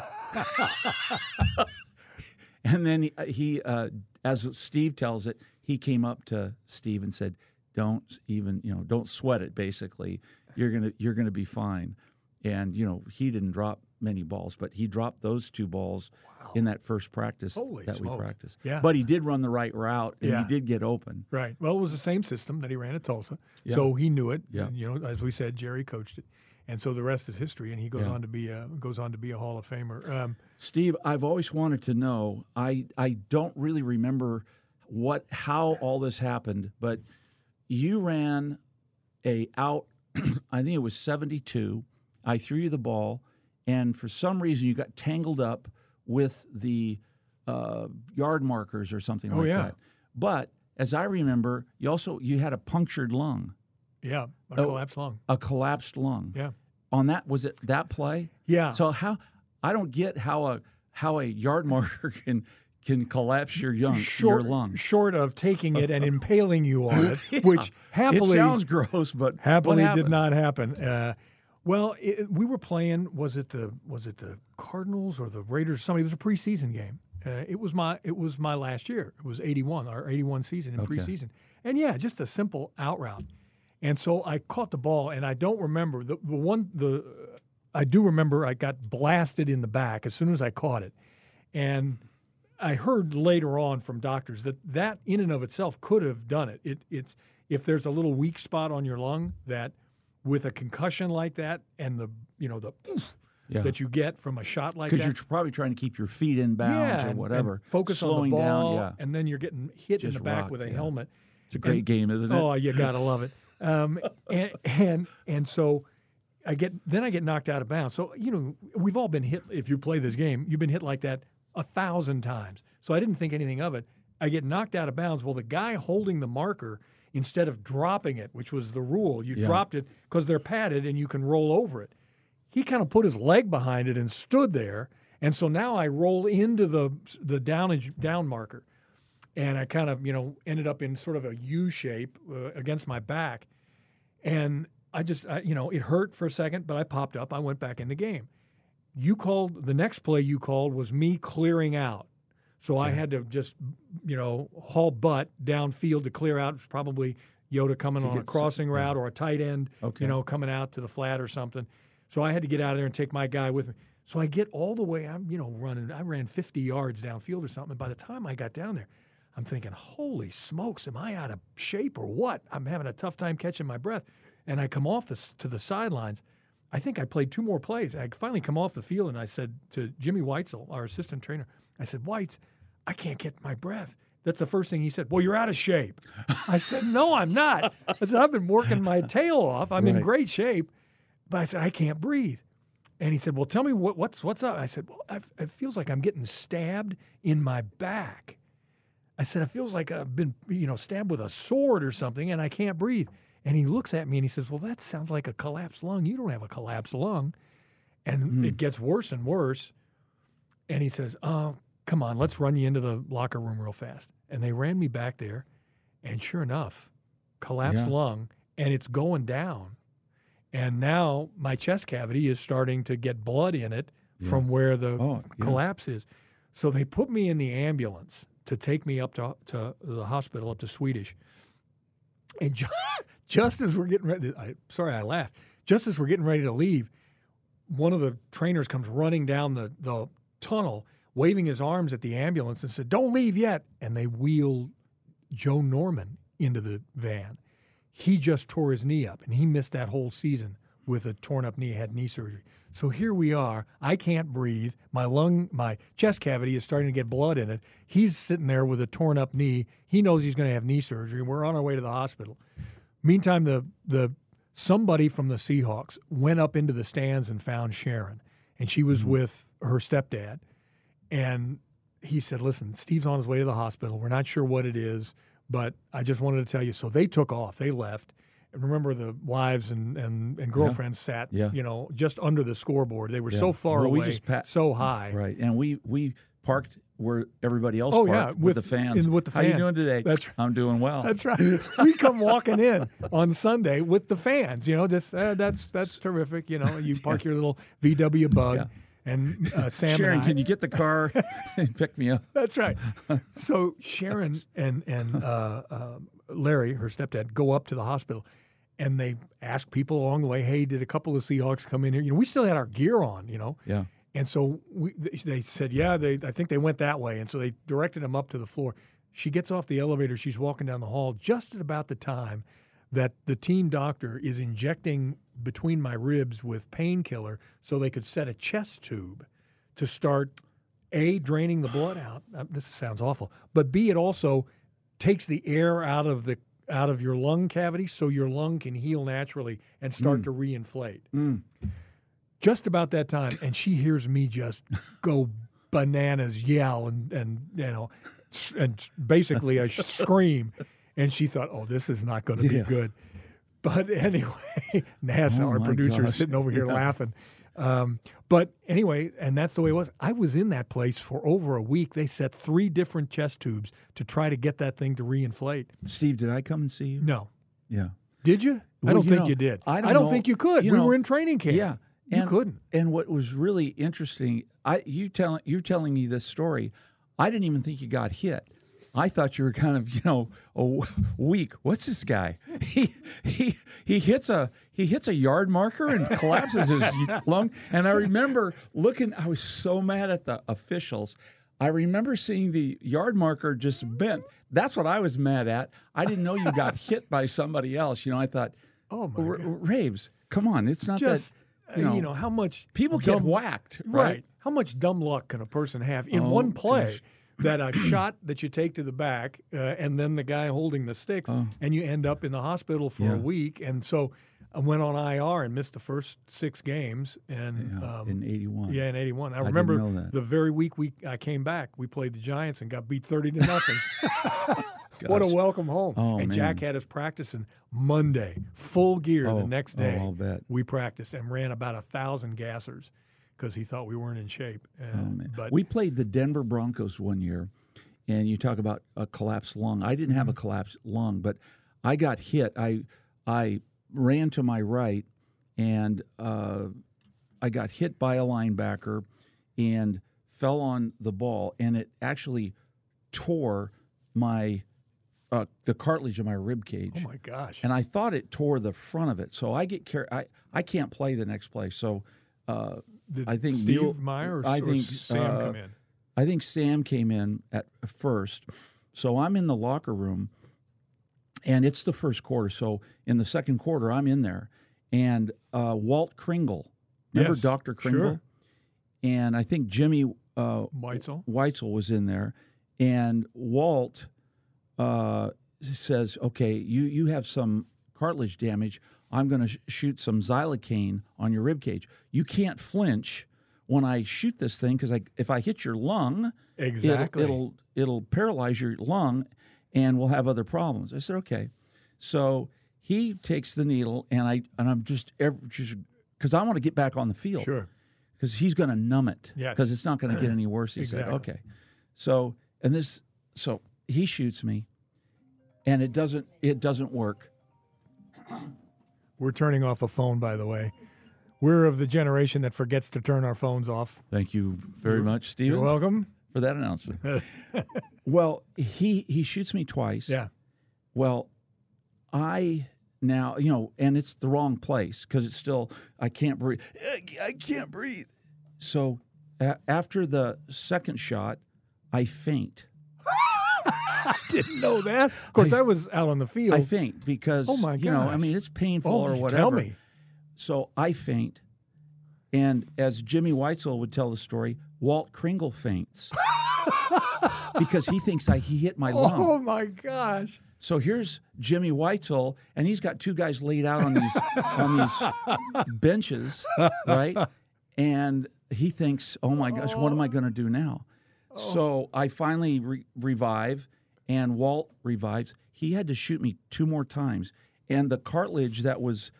S4: and then he, he uh, as Steve tells it, he came up to Steve and said, "Don't even, you know, don't sweat it. Basically, you're gonna you're gonna be fine." And you know, he didn't drop many balls, but he dropped those two balls in that first practice
S3: Holy
S4: that we
S3: smokes.
S4: practiced.
S3: Yeah.
S4: But he did run the right route, and
S3: Yeah.
S4: he did get open.
S3: Right. Well, it was the same system that he ran at Tulsa,
S4: Yeah.
S3: so he knew it.
S4: Yeah.
S3: And, you know, as we said, Jerry coached it, and so the rest is history. And he goes
S4: Yeah.
S3: on to be a goes on to be a Hall of Famer. Um,
S4: Steve, I've always wanted to know. I I don't really remember what how all this happened, but you ran a out. <clears throat> I think it was seventy two. I threw you the ball, and for some reason you got tangled up with the uh, yard markers or something
S3: Oh,
S4: like
S3: yeah.
S4: that. But as I remember, you also you had a punctured lung,
S3: yeah, a
S4: Oh.
S3: collapsed lung.
S4: a collapsed lung.
S3: Yeah.
S4: On that was it that play?
S3: Yeah.
S4: So how I don't get how a how a yard <laughs> marker can can collapse your young
S3: Short,
S4: your lung.
S3: short of taking it and impaling you on it, <laughs> which happily
S4: it sounds gross, but
S3: happily did not happen. Uh, well, it, we were playing. Was it the was it the Cardinals or the Raiders? Somebody it was a preseason game. Uh, it was my it was my last year. It was eighty one our eighty one season in
S4: Okay.
S3: preseason, and yeah, just a simple out route. And so I caught the ball, and I don't remember the the one the I do remember I got blasted in the back as soon as I caught it, and I heard later on from doctors that that in and of itself could have done it. It it's if there's a little weak spot on your lung that with a concussion like that and the you know the
S4: Yeah.
S3: that you get from a shot like that
S4: because you're probably trying to keep your feet in bounds
S3: yeah,
S4: or whatever.
S3: and focus
S4: slowing
S3: on the ball,
S4: down. Yeah,
S3: and then you're getting hit in the back
S4: rock,
S3: with a helmet.
S4: it's a great
S3: and-
S4: game, isn't it?
S3: Oh, you gotta love it. Um, and and and so I get then I get knocked out of bounds. So you know we've all been hit. If you play this game, you've been hit like that a thousand times. So I didn't think anything of it. I get knocked out of bounds. Well, the guy holding the marker instead of dropping it, which was the rule, you
S4: Yeah.
S3: dropped it because they're padded and you can roll over it. He kind of put his leg behind it and stood there. And so now I roll into the the down down marker and I kind of you know ended up in sort of a U shape uh, against my back, and I just I, you know it hurt for a second, but I popped up. I went back in the game. You called the next play. You called was me clearing out, so I had to just you know haul butt downfield to clear out. It was probably Yoda coming on a crossing route or a tight end,
S4: Okay.
S3: you know, coming out to the flat or something. So I had to get out of there and take my guy with me. So I get all the way. I'm you know running. I ran 50 yards downfield or something. And by the time I got down there, I'm thinking, holy smokes, am I out of shape or what? I'm having a tough time catching my breath. And I come off to the sidelines. I think I played two more plays. I finally come off the field and I said to Jimmy Weitzel, our assistant trainer, I said, Weitz, I can't get my breath. That's the first thing he said. Well, you're out of shape. I said, No, I'm not. I said, I've been working my tail off. I'm in great shape. But I said, I can't breathe. And he said, "Well, tell me what, what's what's up." I said, "Well, I, it feels like I'm getting stabbed in my back." I said, "It feels like I've been, you know, stabbed with a sword or something, and I can't breathe." And he looks at me and he says, "Well, that sounds like a collapsed lung. You don't have a collapsed lung." And hmm. it gets worse and worse. And he says, "Oh, come on, let's run you into the locker room real fast." And they ran me back there, and sure enough, collapsed
S4: Yeah.
S3: lung, and it's going down. And now my chest cavity is starting to get blood in it from where the
S4: Oh, yeah.
S3: collapse is. So they put me in the ambulance to take me up to to the hospital up to Swedish. And just, <laughs> just as we're getting ready, I, sorry I laughed. Just as we're getting ready to leave, one of the trainers comes running down the the tunnel, waving his arms at the ambulance and said, "Don't leave yet." And they wheeled Joe Norman into the van. He just tore his knee up, and he missed that whole season with a torn up knee, had knee surgery. So here we are. I can't breathe. My lung, my chest cavity is starting to get blood in it. He's sitting there with a torn up knee. He knows he's going to have knee surgery. We're on our way to the hospital. Meantime, the the somebody from the Seahawks went up into the stands and found Sharon, and she was mm-hmm. with her stepdad. And he said, "Listen, Steve's on his way to the hospital. We're not sure what it is, but I just wanted to tell you." So they took off. They left remember the wives and, and, and girlfriends yeah. sat, yeah. you know, just under the scoreboard. They were yeah. so far well, away, pa- so high.
S4: Right, and we we parked where everybody else oh, parked yeah, with, with, the fans.
S3: In, with the fans.
S4: How you doing today?
S3: That's right.
S4: I'm doing well.
S3: That's right. <laughs> we come walking in on Sunday with the fans. You know, just uh, that's that's terrific. You know, you park <laughs> your little VW Bug. And uh, <laughs> Sam
S4: Sharon,
S3: and
S4: I, can you get the car and pick me up?
S3: That's right. So Sharon and and uh, uh Larry, her stepdad, go up to the hospital and they ask people along the way, "Hey, did a couple of Seahawks come in here?" You know, we still had our gear on, you know.
S4: Yeah.
S3: And so we, they said, "Yeah, they I think they went that way." And so they directed them up to the floor. She gets off the elevator. She's walking down the hall just at about the time that the team doctor is injecting between my ribs with painkiller so they could set a chest tube to start a draining the blood out. This sounds awful, but b it also takes the air out of the out of your lung cavity so your lung can heal naturally and start mm. to reinflate.
S4: Mm.
S3: Just about that time, and she hears me just go bananas, yell, and and you know, and basically I scream, and she thought, "Oh, this is not going to be yeah. good." But <laughs> anyway, <laughs> NASA, oh our producer, is sitting over here yeah. laughing. Um, but anyway, and that's the way it was. I was in that place for over a week. They set three different chest tubes to try to get that thing to reinflate.
S4: Steve, did I come and see you?
S3: No.
S4: Yeah.
S3: Did you? Well, I don't you think know, you did. I don't, I don't think you could. You we know, were in training camp.
S4: Yeah.
S3: And, you couldn't.
S4: And what was really interesting, I you telling you telling me this story, I didn't even think you got hit. I thought you were kind of, you know, weak. What's this guy? <laughs> He he he hits a he hits a yard marker and collapses his <laughs> lung. And I remember looking. I was so mad at the officials. I remember seeing the yard marker just bent. That's what I was mad at. I didn't know you got hit by somebody else. You know, I thought,
S3: oh my,
S4: Raves, come on, it's not
S3: just,
S4: that. You know,
S3: you know, how much
S4: people
S3: dumb,
S4: get whacked, right? right?
S3: How much dumb luck can a person have in oh, one play? Gosh that a <clears throat> shot that you take to the back, uh, and then the guy holding the sticks, oh. and you end up in the hospital for
S4: yeah.
S3: a week. And so I went on IR and missed the first six games. And
S4: yeah, um, in '81,
S3: yeah, in '81, I, I remember the very week we I came back, we played the Giants and got beat thirty to nothing. <laughs> <laughs> what a welcome home!
S4: Oh,
S3: and
S4: man.
S3: Jack had us practicing Monday, full gear.
S4: Oh,
S3: the next day,
S4: oh, I'll bet.
S3: we practiced and ran about a thousand gassers because he thought we weren't in shape.
S4: oh, but we played the Denver Broncos one year, and you talk about a collapsed lung. I didn't have a mm-hmm. collapsed lung, but I got hit. I I ran to my right, and uh, I got hit by a linebacker, and fell on the ball, and it actually tore my uh, the cartilage of my rib cage.
S3: Oh my gosh!
S4: And I thought it tore the front of it. So I get care. I I can't play the next play. So uh, I think
S3: Steve
S4: Neil,
S3: Meyer
S4: I think
S3: Sam
S4: uh,
S3: come in?
S4: I think Sam came in at first. So I'm in the locker room, and it's the first quarter. So in the second quarter, I'm in there, and uh, Walt Kringle, remember
S3: yes,
S4: Doctor Kringle,
S3: sure.
S4: and I think Jimmy uh,
S3: Whitesel.
S4: Whitesel was in there, and Walt uh, says, "Okay, you you have some cartilage damage. I'm going to sh- shoot some xylocaine on your rib cage. You can't flinch when I shoot this thing because if I hit your lung,
S3: exactly,
S4: it'll, it'll, it'll paralyze your lung, and we'll have other problems." I said, "Okay." So he takes the needle, and I and I'm just just because I want to get back on the field,
S3: sure,
S4: because he's going to numb it, because
S3: yes.
S4: it's not going to get any worse. He
S3: exactly.
S4: said, "Okay." So and this, so he shoots me, and it doesn't it doesn't work.
S3: We're turning off a phone, by the way. We're of the generation that forgets to turn our phones off.
S4: Thank you very much, Steve.
S3: You're welcome
S4: for that announcement. <laughs> Well, he he shoots me twice.
S3: Yeah.
S4: Well, I now you know, and it's the wrong place because it's still I can't breathe. I can't breathe. So a- after the second shot, I faint. <laughs>
S3: I didn't know that. Of course, I, was out on the field.
S4: I faint because
S3: Oh, my
S4: you know, I mean, it's painful
S3: oh,
S4: or whatever.
S3: Tell me.
S4: So I faint, and as Jimmy Whitesel would tell the story, Walt Kringle faints <laughs> because he thinks I he hit my lung.
S3: Oh my gosh.
S4: So here's Jimmy Whitesel, and he's got two guys laid out on these on these <laughs> benches, right? And he thinks, "Oh my gosh, what am I oh. going to do now?" So I finally re- revive, and Walt revives. He had to shoot me two more times, and the cartilage that was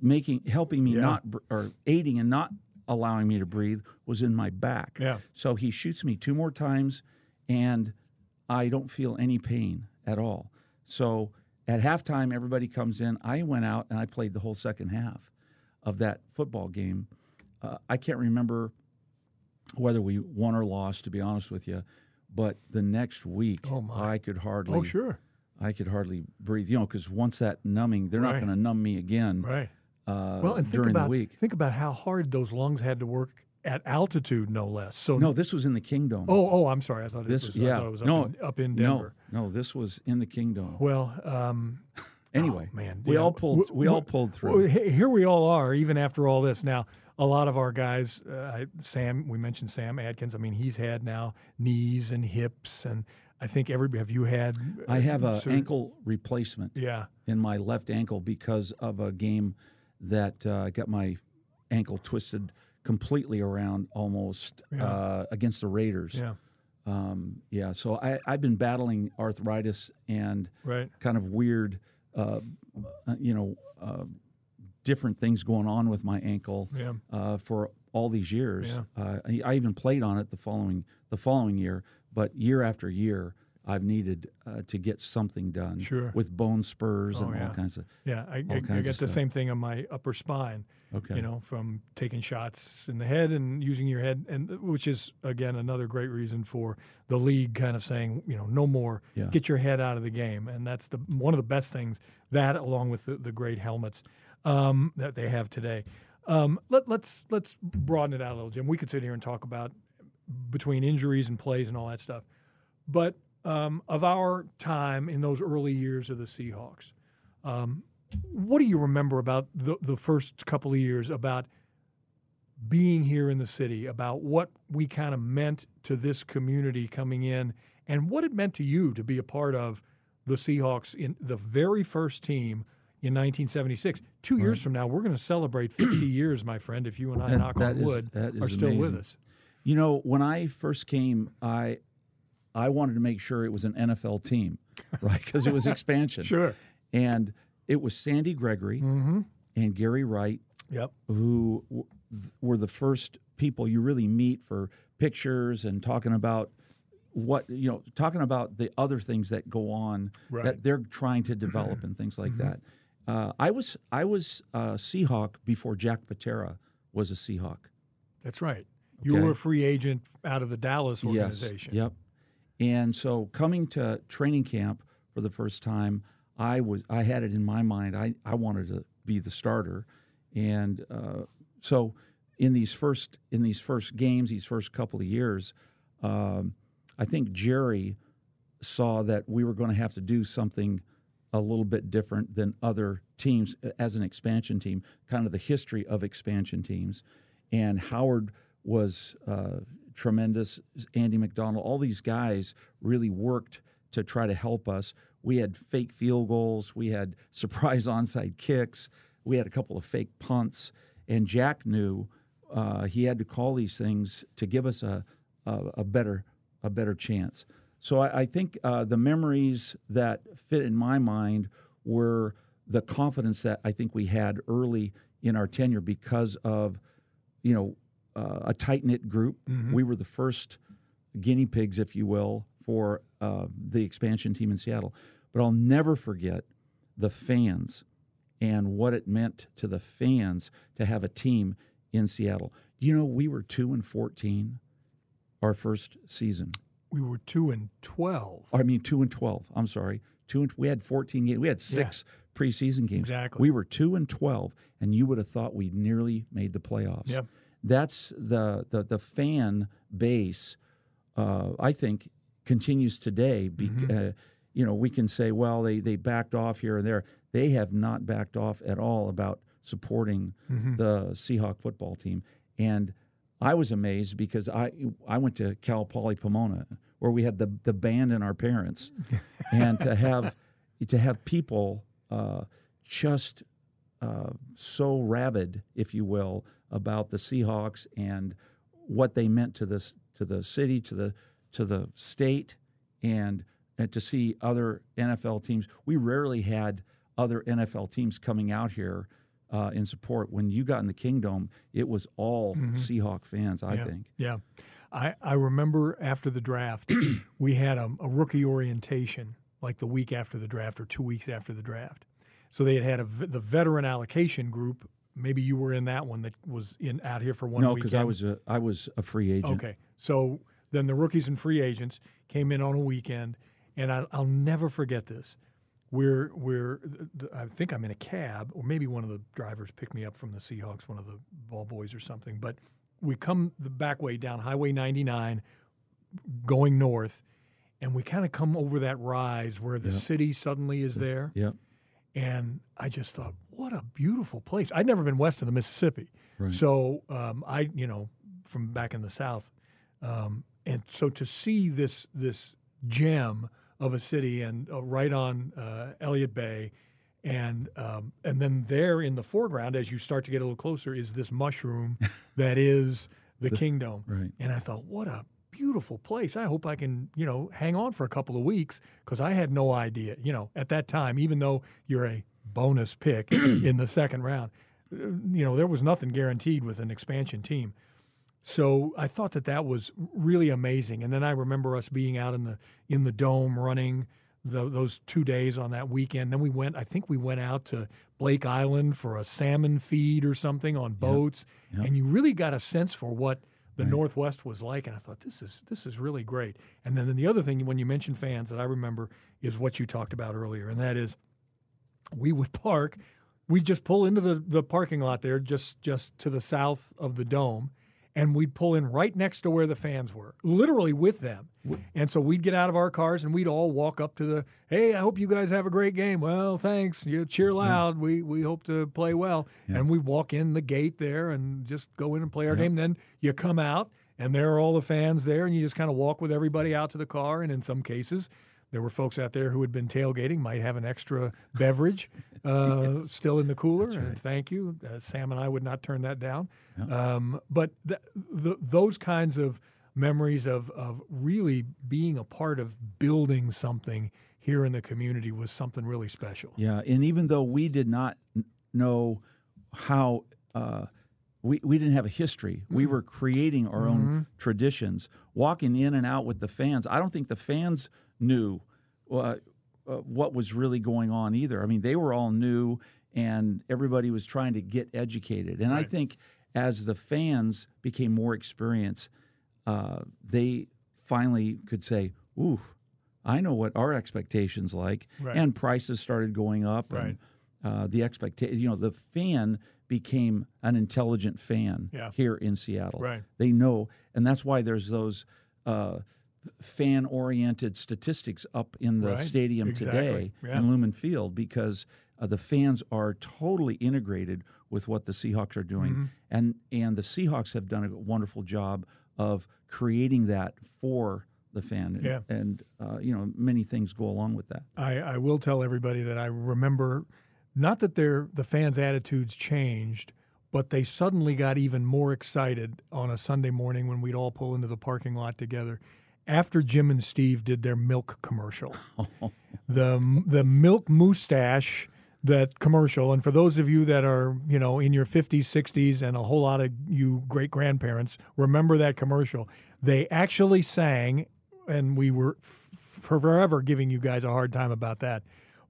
S4: making helping me
S3: Yeah.
S4: not or aiding and not allowing me to breathe was in my back.
S3: Yeah.
S4: So he shoots me two more times, and I don't feel any pain at all. So at halftime, everybody comes in. I went out and I played the whole second half of that football game. Uh, I can't remember whether we won or lost, to be honest with you. But the next week,
S3: Oh.
S4: I could hardly.
S3: Oh sure.
S4: I could hardly breathe. You know, because once that numbing, they're not going to numb me again.
S3: Right.
S4: Uh,
S3: Well, and think
S4: during
S3: about
S4: the week.
S3: think about how hard those lungs had to work at altitude, no less. So
S4: No, this was in the Kingdome.
S3: Oh, oh, I'm sorry. I thought it
S4: this
S3: was.
S4: yeah.
S3: I thought it was up,
S4: no,
S3: in, up in Denver.
S4: no. This was in the Kingdome.
S3: Well, um, <laughs>
S4: Anyway,
S3: oh, man,
S4: we all
S3: know,
S4: pulled.
S3: w-
S4: we all pulled through.
S3: here we all are, even after all this. Now, a lot of our guys, uh, I- Sam, we mentioned Sam Adkins. I mean, he's had now knees and hips, and I think everybody. Have you had?
S4: I have
S3: an
S4: ankle replacement
S3: Yeah.
S4: in my left ankle because of a game that uh, got my ankle twisted completely around almost
S3: Yeah.
S4: uh, against the Raiders.
S3: Yeah.
S4: Um, yeah. So I, I've been battling arthritis and
S3: Right.
S4: kind of weird, uh, uh, you know, uh, different things going on with my ankle
S3: Yeah.
S4: uh, for all these years.
S3: Yeah.
S4: Uh, I, I even played on it the following the following year, but year after year, I've needed uh, to get something done
S3: Sure.
S4: with bone spurs
S3: Oh,
S4: and
S3: yeah.
S4: all kinds of.
S3: Yeah, I, I, I get the same thing on my upper spine.
S4: Okay.
S3: You know, from taking shots in the head and using your head, and which is again another great reason for the league kind of saying, you know, no more.
S4: Yeah.
S3: Get your head out of the game, and that's the one of the best things. That along with the, the great helmets um, that they have today. Um, let, let's let's broaden it out a little, Jim. We could sit here and talk about between injuries and plays and all that stuff, but um, of our time in those early years of the Seahawks, um, what do you remember about the, the first couple of years about being here in the city, about what we kind of meant to this community coming in, and what it meant to you to be a part of the Seahawks in the very first team in 1976? Two years from now, we're going to celebrate 50 <clears throat> years, my friend, if you and I,
S4: That-
S3: knock
S4: that
S3: on
S4: is-
S3: wood, are
S4: is
S3: still with us.
S4: You know, when I first came, I I wanted to make sure it was an NFL team, <laughs> right? Because it was expansion.
S3: Sure.
S4: And it was Sandy Gregory
S3: Mm-hmm.
S4: and Gary Wright
S3: Yep.
S4: who w- were the first people you really meet for pictures and talking about what you know talking about the other things that go on
S3: Right.
S4: that they're trying to develop and things like that uh, i was i was a seahawk before jack patera was a seahawk
S3: That's right. You
S4: Okay.
S3: were a free agent out of the Dallas organization.
S4: Yes. Yep. And so coming to training camp for the first time, I was I had it in my mind. I, I wanted to be the starter, and uh, so in these first in these first games, these first couple of years, um, I think Jerry saw that we were going to have to do something a little bit different than other teams as an expansion team, kind of the history of expansion teams. And Howard was uh, tremendous. Andy McDonald, all these guys really worked to try to help us. We had fake field goals, we had <laughs> surprise onside kicks, we had a couple of fake punts, and Jack knew uh, he had to call these things to give us a, a, a better a better chance. So I, I think uh, the memories that fit in my mind were the confidence that I think we had early in our tenure because of, you know, uh, a tight knit group. We were the first guinea pigs, if you will, for uh, the expansion team in Seattle. But I'll never forget the fans and what it meant to the fans to have a team in Seattle. You know, we were two and fourteen our first season.
S3: We were two and twelve.
S4: I mean, two and twelve. I'm sorry, two and we had fourteen games. We had six yeah. preseason games.
S3: Exactly.
S4: We were two and twelve, and you would have thought we nearly made the playoffs.
S3: Yep.
S4: That's the the the fan base. Uh, I think continues today. Be, mm-hmm. uh, you know, we can say, well, they they backed off here and there. They have not backed off at all about supporting mm-hmm. the Seahawk football team. And I was amazed because I I went to Cal Poly Pomona where we had the the band and our parents, <laughs> and to have to have people uh, just uh, so rabid, if you will, about the Seahawks and what they meant to this to the city, to the to the state, and and to see other NFL teams. We rarely had other NFL teams coming out here uh, in support. When you got in the Kingdome, it was all mm-hmm. Seahawk fans. I
S3: yeah.
S4: think.
S3: Yeah, I I remember after the draft, <clears throat> we had a, a, rookie orientation like the week after the draft or two weeks after the draft. So they had had a, the veteran allocation group. Maybe you were in that one that was in out here for one.
S4: No, because I was a I was a free agent.
S3: Okay, so then the rookies and free agents came in on a weekend, and I, I'll never forget this we're we're I think I'm in a cab, or maybe one of the drivers picked me up from the Seahawks, one of the ball boys or something. But we come the back way down Highway 99, going north, and we kind of come over that rise where the yep. city suddenly is there.
S4: Yep.
S3: And I just thought, what a beautiful place. I'd never been west of the Mississippi,
S4: right.
S3: so um, I, you know, from back in the south, um, and so to see this this gem of a city and uh, right on uh, Elliott Bay. And um, and then there in the foreground, as you start to get a little closer, is this mushroom <laughs> that is the, the Kingdome.
S4: Right.
S3: And I thought, what a beautiful place. I hope I can, you know, hang on for a couple of weeks because I had no idea, you know, at that time, even though you're a bonus pick <clears throat> in the second round, uh, you know, there was nothing guaranteed with an expansion team. So I thought that that was really amazing. And then I remember us being out in the in the dome running the, those two days on that weekend. Then we went. I think we went out to Blake Island for a salmon feed or something on boats, yep. Yep. and you really got a sense for what the right. Northwest was like. And I thought this is this is really great. And then, then the other thing when you mentioned fans that I remember is what you talked about earlier, and that is we would <laughs> park. We just pull into the, the parking lot there, just just to the south of the dome and we'd pull in right next to where the fans were, literally with them. And so we'd get out of our cars and we'd all walk up to the, hey, I hope you guys have a great game. Well, thanks. You cheer loud. Yeah. We we hope to play well. Yeah. And we walk in the gate there and just go in and play our yeah. game. Then you come out and there are all the fans there and you just kind of walk with everybody out to the car. And in some cases, there were folks out there who had been tailgating, might have an extra beverage <laughs> uh, still in the cooler. Right. And thank you. Uh, Sam and I would not turn that down. Um, but th- th- those kinds of memories of, of really being a part of building something here in the community was something really special.
S4: Yeah. And even though we did not know how. Uh, we, we didn't have a history. Mm-hmm. We were creating our mm-hmm. own traditions, walking in and out with the fans. I don't think the fans knew uh, uh, what was really going on either. I mean, they were all new, and everybody was trying to get educated. And right. I think as the fans became more experienced, uh, they finally could say, "Ooh, I know what our expectations like,"
S3: right.
S4: and prices started going up.
S3: Right.
S4: And, uh, the expectation, you know, the fan became an intelligent fan
S3: yeah.
S4: here in Seattle.
S3: Right.
S4: They know, and that's why there's those uh, fan oriented statistics up in the
S3: right.
S4: stadium
S3: exactly.
S4: today
S3: yeah.
S4: in Lumen Field because uh, the fans are totally integrated with what the Seahawks are doing,
S3: mm-hmm.
S4: and and the Seahawks have done a wonderful job of creating that for the fan.
S3: Yeah.
S4: And, uh, you know, many things go along with that.
S3: I, I will tell everybody that I remember not that their the fans' attitudes changed, but they suddenly got even more excited on a Sunday morning when we'd all pull into the parking lot together after Jim and Steve did their milk commercial. <laughs> the the milk mustache that commercial and for those of you that are you know in your 50s 60s and a whole lot of you great grandparents remember that commercial. They actually sang and we were f- forever giving you guys a hard time about that.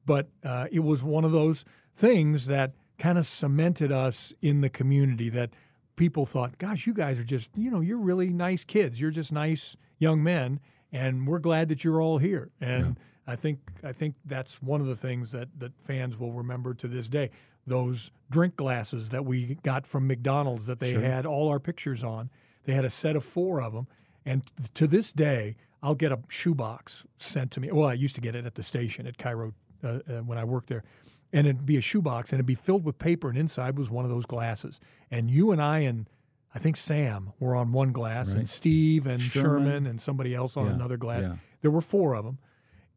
S3: But uh, it was one of those things that kind of cemented us in the community that people thought gosh you guys are just you know you're really nice kids. You're just nice young men and we're glad that you're all here. And yeah. I think I think that's one of the things that that fans will remember to this day. Those drink glasses that we got from McDonald's that they sure. had all our pictures on. They had a set of four of them, and to this day, I'll get a shoebox sent to me. Well, I used to get it at the station at KIRO uh, uh, when I worked there and it'd be a shoebox and it'd be filled with paper and inside was one of those glasses and you and i and i think sam were on one glass right. and steve and sherman. sherman. and somebody else on yeah. another glass yeah. there were four of them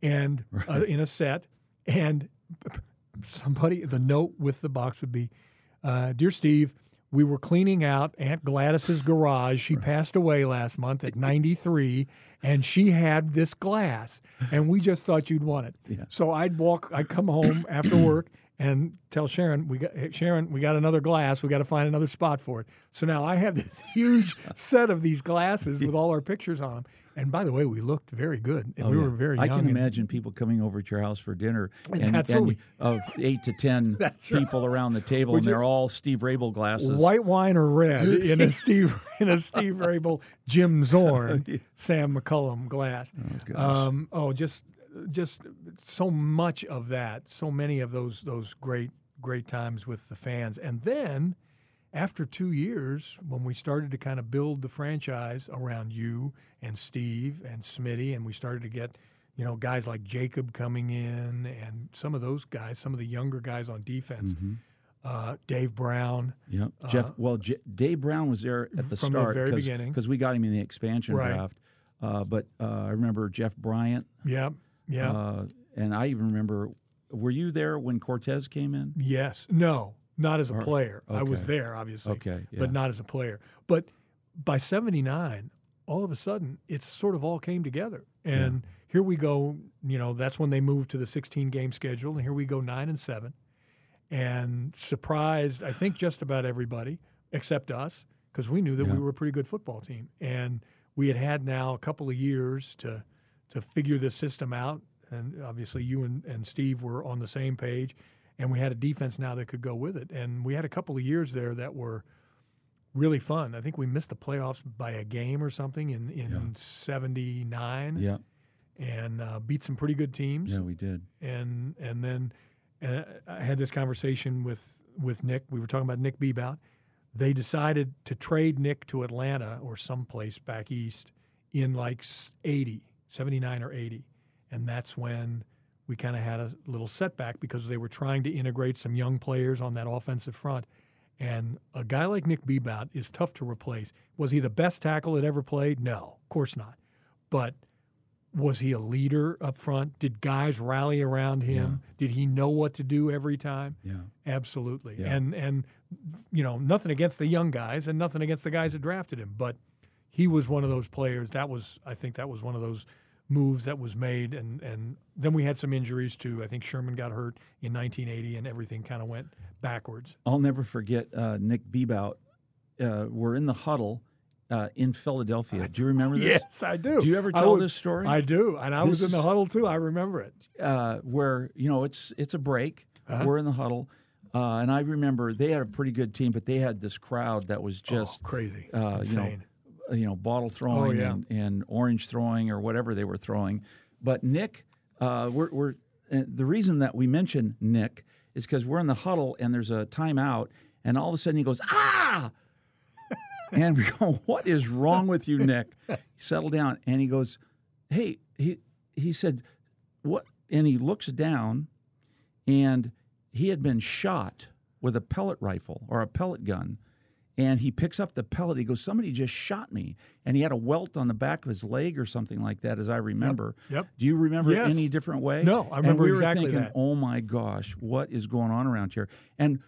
S3: and uh, right. uh, in a set and <laughs> somebody the note with the box would be uh, dear steve we were cleaning out Aunt Gladys's garage. She right. passed away last month at 93, and she had this glass, and we just thought you'd want it. Yeah. So I'd walk, I'd come home after work and tell Sharon, we got hey, Sharon, we got another glass. We got to find another spot for it. So now I have <laughs> this huge set of these glasses with all our pictures on them, and by the way, we looked very good. And oh, we yeah. were very
S4: I can imagine people coming over to your house for dinner and, and, we, of <laughs> eight to ten people right. around the table, Would and they're all Steve Raible glasses.
S3: White wine or red <laughs> in a Steve in a Steve Raible Jim Zorn. Sam McCullum glass. Oh, um, oh, just just so much of that, so many of those those great great times with the fans, and then after two years, when we started to kind of build the franchise around you and Steve and Smitty, and we started to get, you know, guys like Jacob coming in and some of those guys, some of the younger guys on defense, mm-hmm. uh, Dave Brown.
S4: Yeah, uh, Jeff. Well, J- Dave Brown was there at the
S3: from
S4: start
S3: the very beginning
S4: because we got him in the expansion right. draft. Uh, but uh, I remember Jeff Bryant.
S3: Yeah, yeah.
S4: Uh, and I even remember. Were you there when Cortez came in?
S3: Yes. No not as a player. Okay. I was there, obviously,
S4: okay, yeah.
S3: but not as a player. But by 79, all of a sudden, it sort of all came together. And yeah. here we go, you know, that's when they moved to the 16 game schedule. And here we go, nine and seven. And surprised, I think, just about everybody except us, because we knew that yeah. we were a pretty good football team. And we had had now a couple of years to, to figure this system out. And obviously, you and, and Steve were on the same page and we had a defense now that could go with it. And we had a couple of years there that were really fun. I think we missed the playoffs by a game or something in in '79.
S4: Yeah.
S3: And uh, beat some pretty good teams.
S4: Yeah, we did.
S3: And and then uh, I had this conversation with with Nick. We were talking about Nick Bebout. They decided to trade Nick to Atlanta or someplace back east in like 80, 79 or 80. And that's when we kind of had a little setback because they were trying to integrate some young players on that offensive front. And a guy like Nick Bebout is tough to replace. Was he the best tackle that ever played? No, of course not. But was he a leader up front? Did guys rally around him? Yeah. Did he know what to do every time?
S4: Yeah,
S3: absolutely. Yeah. And and you know nothing against the young guys and nothing against the guys that drafted him, but he was one of those players. That was I think that was one of those moves that was made, and and then we had some injuries too. I think Sherman got hurt in 1980, and everything kind of went backwards.
S4: I'll never forget uh, Nick Bebout. Uh, we're in the huddle. Uh, in Philadelphia. Do you remember this?
S3: Yes, I do.
S4: Do you ever tell this story?
S3: I do, and I this was in the huddle too. I remember it.
S4: Uh, where you know it's it's a break. Uh-huh. We're in the huddle, uh, and I remember they had a pretty good team, but they had this crowd that was just
S3: oh, crazy,
S4: uh,
S3: you
S4: know, you know bottle throwing
S3: oh, yeah.
S4: and, and, orange throwing or whatever they were throwing. But Nick, uh, we're, we're the reason that we mention Nick is because we're in the huddle and there's a timeout, and all of a sudden he goes ah. <laughs> and we go, "What is wrong with you, Nick?" He settled down, and he goes, "Hey," he he said, "What?" And he looks down, and he had been shot with a pellet rifle or a pellet gun and he picks up the pellet. He goes, "Somebody just shot me," and he had a welt on the back of his leg or something like that, as I remember.
S3: Yep. yep.
S4: Do you remember
S3: yes.
S4: any different way?
S3: No, I remember
S4: we
S3: exactly
S4: were thinking,
S3: that.
S4: Oh my gosh, what is going on around here? And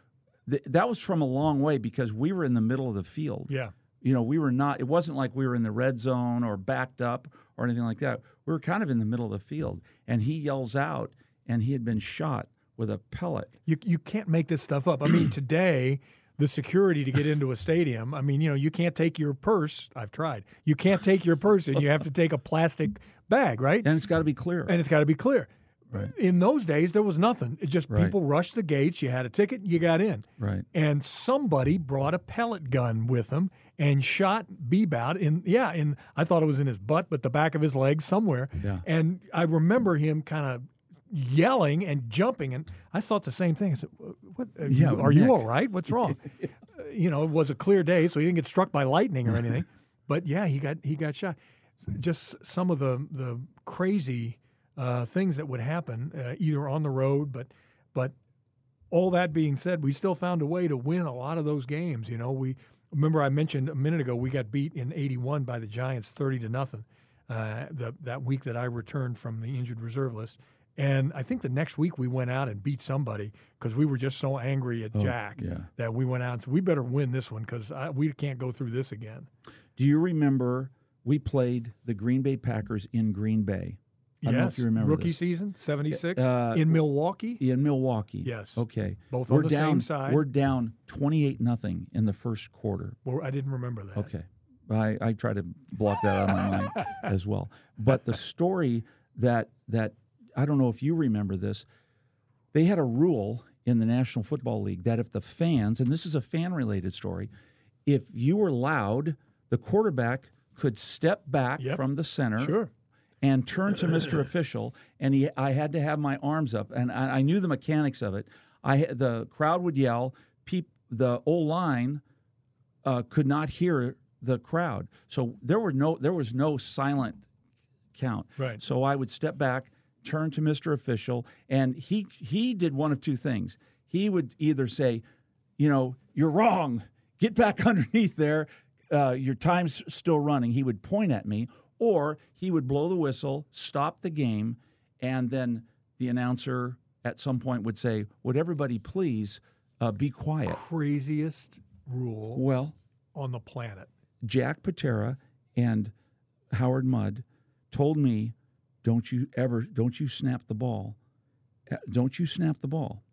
S4: th- that was from a long way because we were in the middle of the field.
S3: Yeah.
S4: You know, we were not. It wasn't like we were in the red zone or backed up or anything like that. We were kind of in the middle of the field, and he yells out, and he had been shot with a pellet.
S3: You you can't make this stuff up. I mean, <clears throat> today the security to get into a stadium. I mean, you know, you can't take your purse. I've tried. You can't take your purse, and you have to take a plastic bag, right?
S4: And it's got to be clear.
S3: And it's got to be clear.
S4: Right.
S3: In those days, there was nothing. It just
S4: right.
S3: people rushed the gates. You had a ticket, you got in.
S4: Right.
S3: And somebody brought a pellet gun with them, and shot Bebout in yeah in I thought it was in his butt, but the back of his leg somewhere.
S4: Yeah.
S3: And I remember him kind of yelling and jumping, and I thought the same thing. I said, "What? Are,
S4: Yeah,
S3: you, are you all right? What's wrong?" <laughs> Uh, you know, it was a clear day, so he didn't get struck by lightning or anything. <laughs> but yeah, he got he got shot. Just some of the the crazy uh, things that would happen uh, either on the road, but but all that being said, we still found a way to win a lot of those games. You know, we remember I mentioned a minute ago we got beat in '81 by the Giants, thirty to nothing. Uh, the, that week that I returned from the injured reserve list, and I think the next week we went out and beat somebody because we were just so angry at Jack
S4: yeah.
S3: that we went out and said we better win this one because we can't go through this again.
S4: Do you remember we played the Green Bay Packers in Green Bay? I
S3: yes,
S4: don't know if you remember
S3: rookie
S4: this.
S3: season '76
S4: Uh,
S3: in Milwaukee.
S4: in Milwaukee.
S3: Yes.
S4: Okay.
S3: Both
S4: we're
S3: on the same side.
S4: We're down twenty-eight nothing in the first quarter.
S3: Well, I didn't remember that.
S4: Okay. I, I try to block that out of my mind <laughs> as well. But the story that that I don't know if you remember this, they had a rule in the National Football League that if the fans, and this is a fan related story, if you were loud, the quarterback could step back
S3: Yep.
S4: from the center
S3: Sure.
S4: and turn to Mr. <clears throat> Official, and he, I had to have my arms up, and I, I knew the mechanics of it. I the crowd would yell, peep, the O line uh, could not hear the crowd, so there were no there was no silent count.
S3: Right.
S4: So I would step back, turn to Mr. Official, and he he did one of two things. He would either say, you know, you're wrong, get back <laughs> underneath there, uh, your time's still running. He would point at me, or he would blow the whistle, stop the game, and then the announcer at some point would say, "Would everybody please uh, be quiet?"
S3: Craziest rule
S4: Well,
S3: on the planet.
S4: Jack Patera and Howard Mudd told me, "Don't you ever, don't you snap the ball, Uh, don't you snap the ball,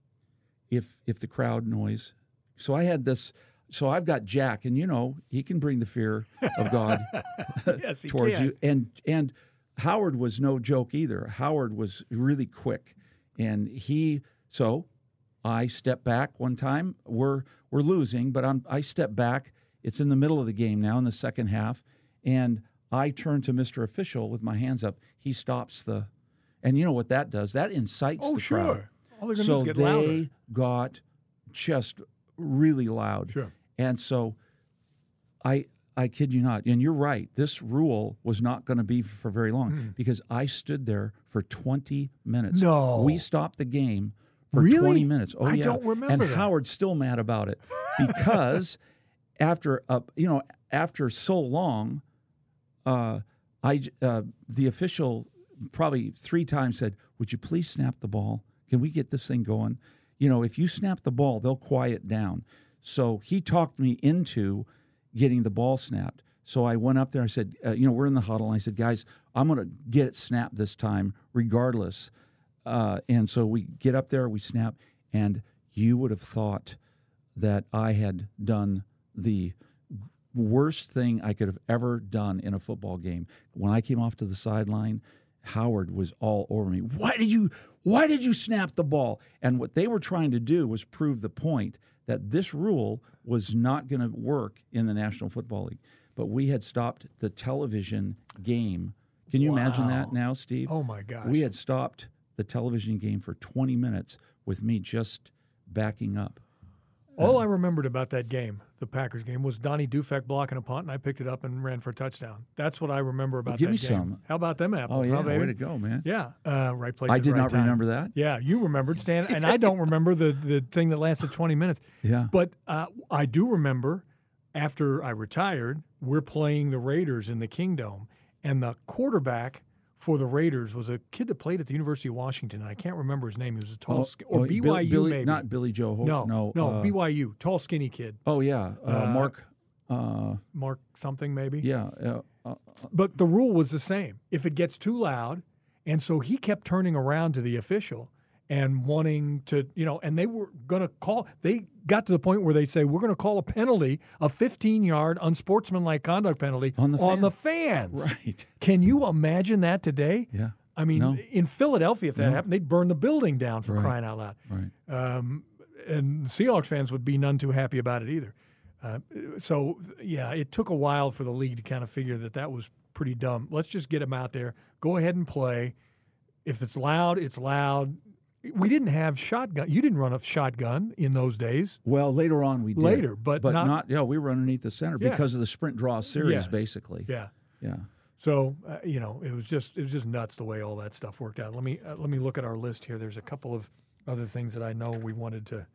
S4: if if the crowd noise." So I had this. So I've got Jack, and you know he can bring the fear of God <laughs>
S3: Yes, he
S4: towards you. And and Howard was no joke either. Howard was really quick, and he so I step back one time. We're we're losing, but I'm I step back. It's in the middle of the game now in the second half, and I turn to Mr. Official with my hands up. He stops the, and you know what that does? That incites
S3: Oh,
S4: the
S3: sure.
S4: crowd.
S3: All they're
S4: so
S3: get
S4: they
S3: louder.
S4: got just really loud.
S3: Sure.
S4: And so I I kid you not, and you're right. This rule was not going to be for very long because I stood there for 20 minutes.
S3: No.
S4: we stopped the game for
S3: Really?
S4: 20 minutes. Oh
S3: I
S4: yeah,
S3: don't remember
S4: And
S3: that.
S4: Howard's still mad about it <laughs> because after uh, you know after so long, uh, I uh, the official probably three times said, "Would you please snap the ball? Can we get this thing going?" You know, if you snap the ball, they'll quiet down. So he talked me into getting the ball snapped. So I went up there. I said, uh, "You know, we're in the huddle." And I said, "Guys, I'm going to get it snapped this time, regardless." Uh, and so we get up there, we snap, and you would have thought that I had done the worst thing I could have ever done in a football game. When I came off to the sideline, Howard was all over me. Why did you why did you snap the ball? And what they were trying to do was prove the point that this rule was not going to work in the National Football League. But we had stopped the television game. Can you imagine that now, Steve?
S3: Oh my gosh.
S4: We had stopped the television game for 20 minutes with me just backing up.
S3: All I remembered about that game, the Packers game, was Donnie Dufek blocking a punt, and I picked it up and ran for a touchdown. That's what I remember about
S4: give
S3: that
S4: me
S3: game.
S4: some.
S3: How about them apples?
S4: Oh yeah,
S3: huh,
S4: way to go, man!
S3: Yeah, uh, right place.
S4: I did
S3: right
S4: not
S3: time.
S4: remember that.
S3: Yeah, you remembered Stan, and I don't remember the the thing that lasted 20 minutes. <laughs>
S4: Yeah.
S3: But uh, I do remember after I retired, we're playing the Raiders in the Kingdome, and the quarterback for the Raiders was a kid that played at the University of Washington. I can't remember his name. He was a tall,
S4: Oh,
S3: sk- or
S4: oh,
S3: BYU
S4: Bill- Billy,
S3: maybe.
S4: not Billy Joe.
S3: No,
S4: no,
S3: no,
S4: uh,
S3: BYU, tall, skinny kid,
S4: Oh yeah, uh,
S3: Uh,
S4: Mark. Uh,
S3: Mark something maybe.
S4: yeah, uh, uh,
S3: But the rule was the same. If it gets too loud, and so he kept turning around to the official and wanting to, you know, and they were going to call. They got to the point where they say we're going to call a penalty, a 15-yard unsportsmanlike conduct penalty
S4: On the fan.
S3: the fans.
S4: right.
S3: Can you imagine that today?
S4: Yeah.
S3: I mean,
S4: No.
S3: in Philadelphia, if that happened, they'd burn the building down for
S4: Right.
S3: crying out loud.
S4: Right.
S3: Um, and Seahawks fans would be none too happy about it either. Uh, so yeah, it took a while for the league to kind of figure that that was pretty dumb. Let's just get them out there. Go ahead and play. If it's loud, it's loud. We didn't have shotgun. You didn't run a shotgun in those days.
S4: Well, later on we did.
S3: Later, but
S4: but
S3: not,
S4: not yeah, we were underneath the center
S3: Yeah.
S4: because of the sprint draw series,
S3: Yes.
S4: basically.
S3: Yeah.
S4: Yeah.
S3: So uh, you know, it was just it was just nuts the way all that stuff worked out. Let me uh, let me look at our list here. There's a couple of other things that I know we wanted to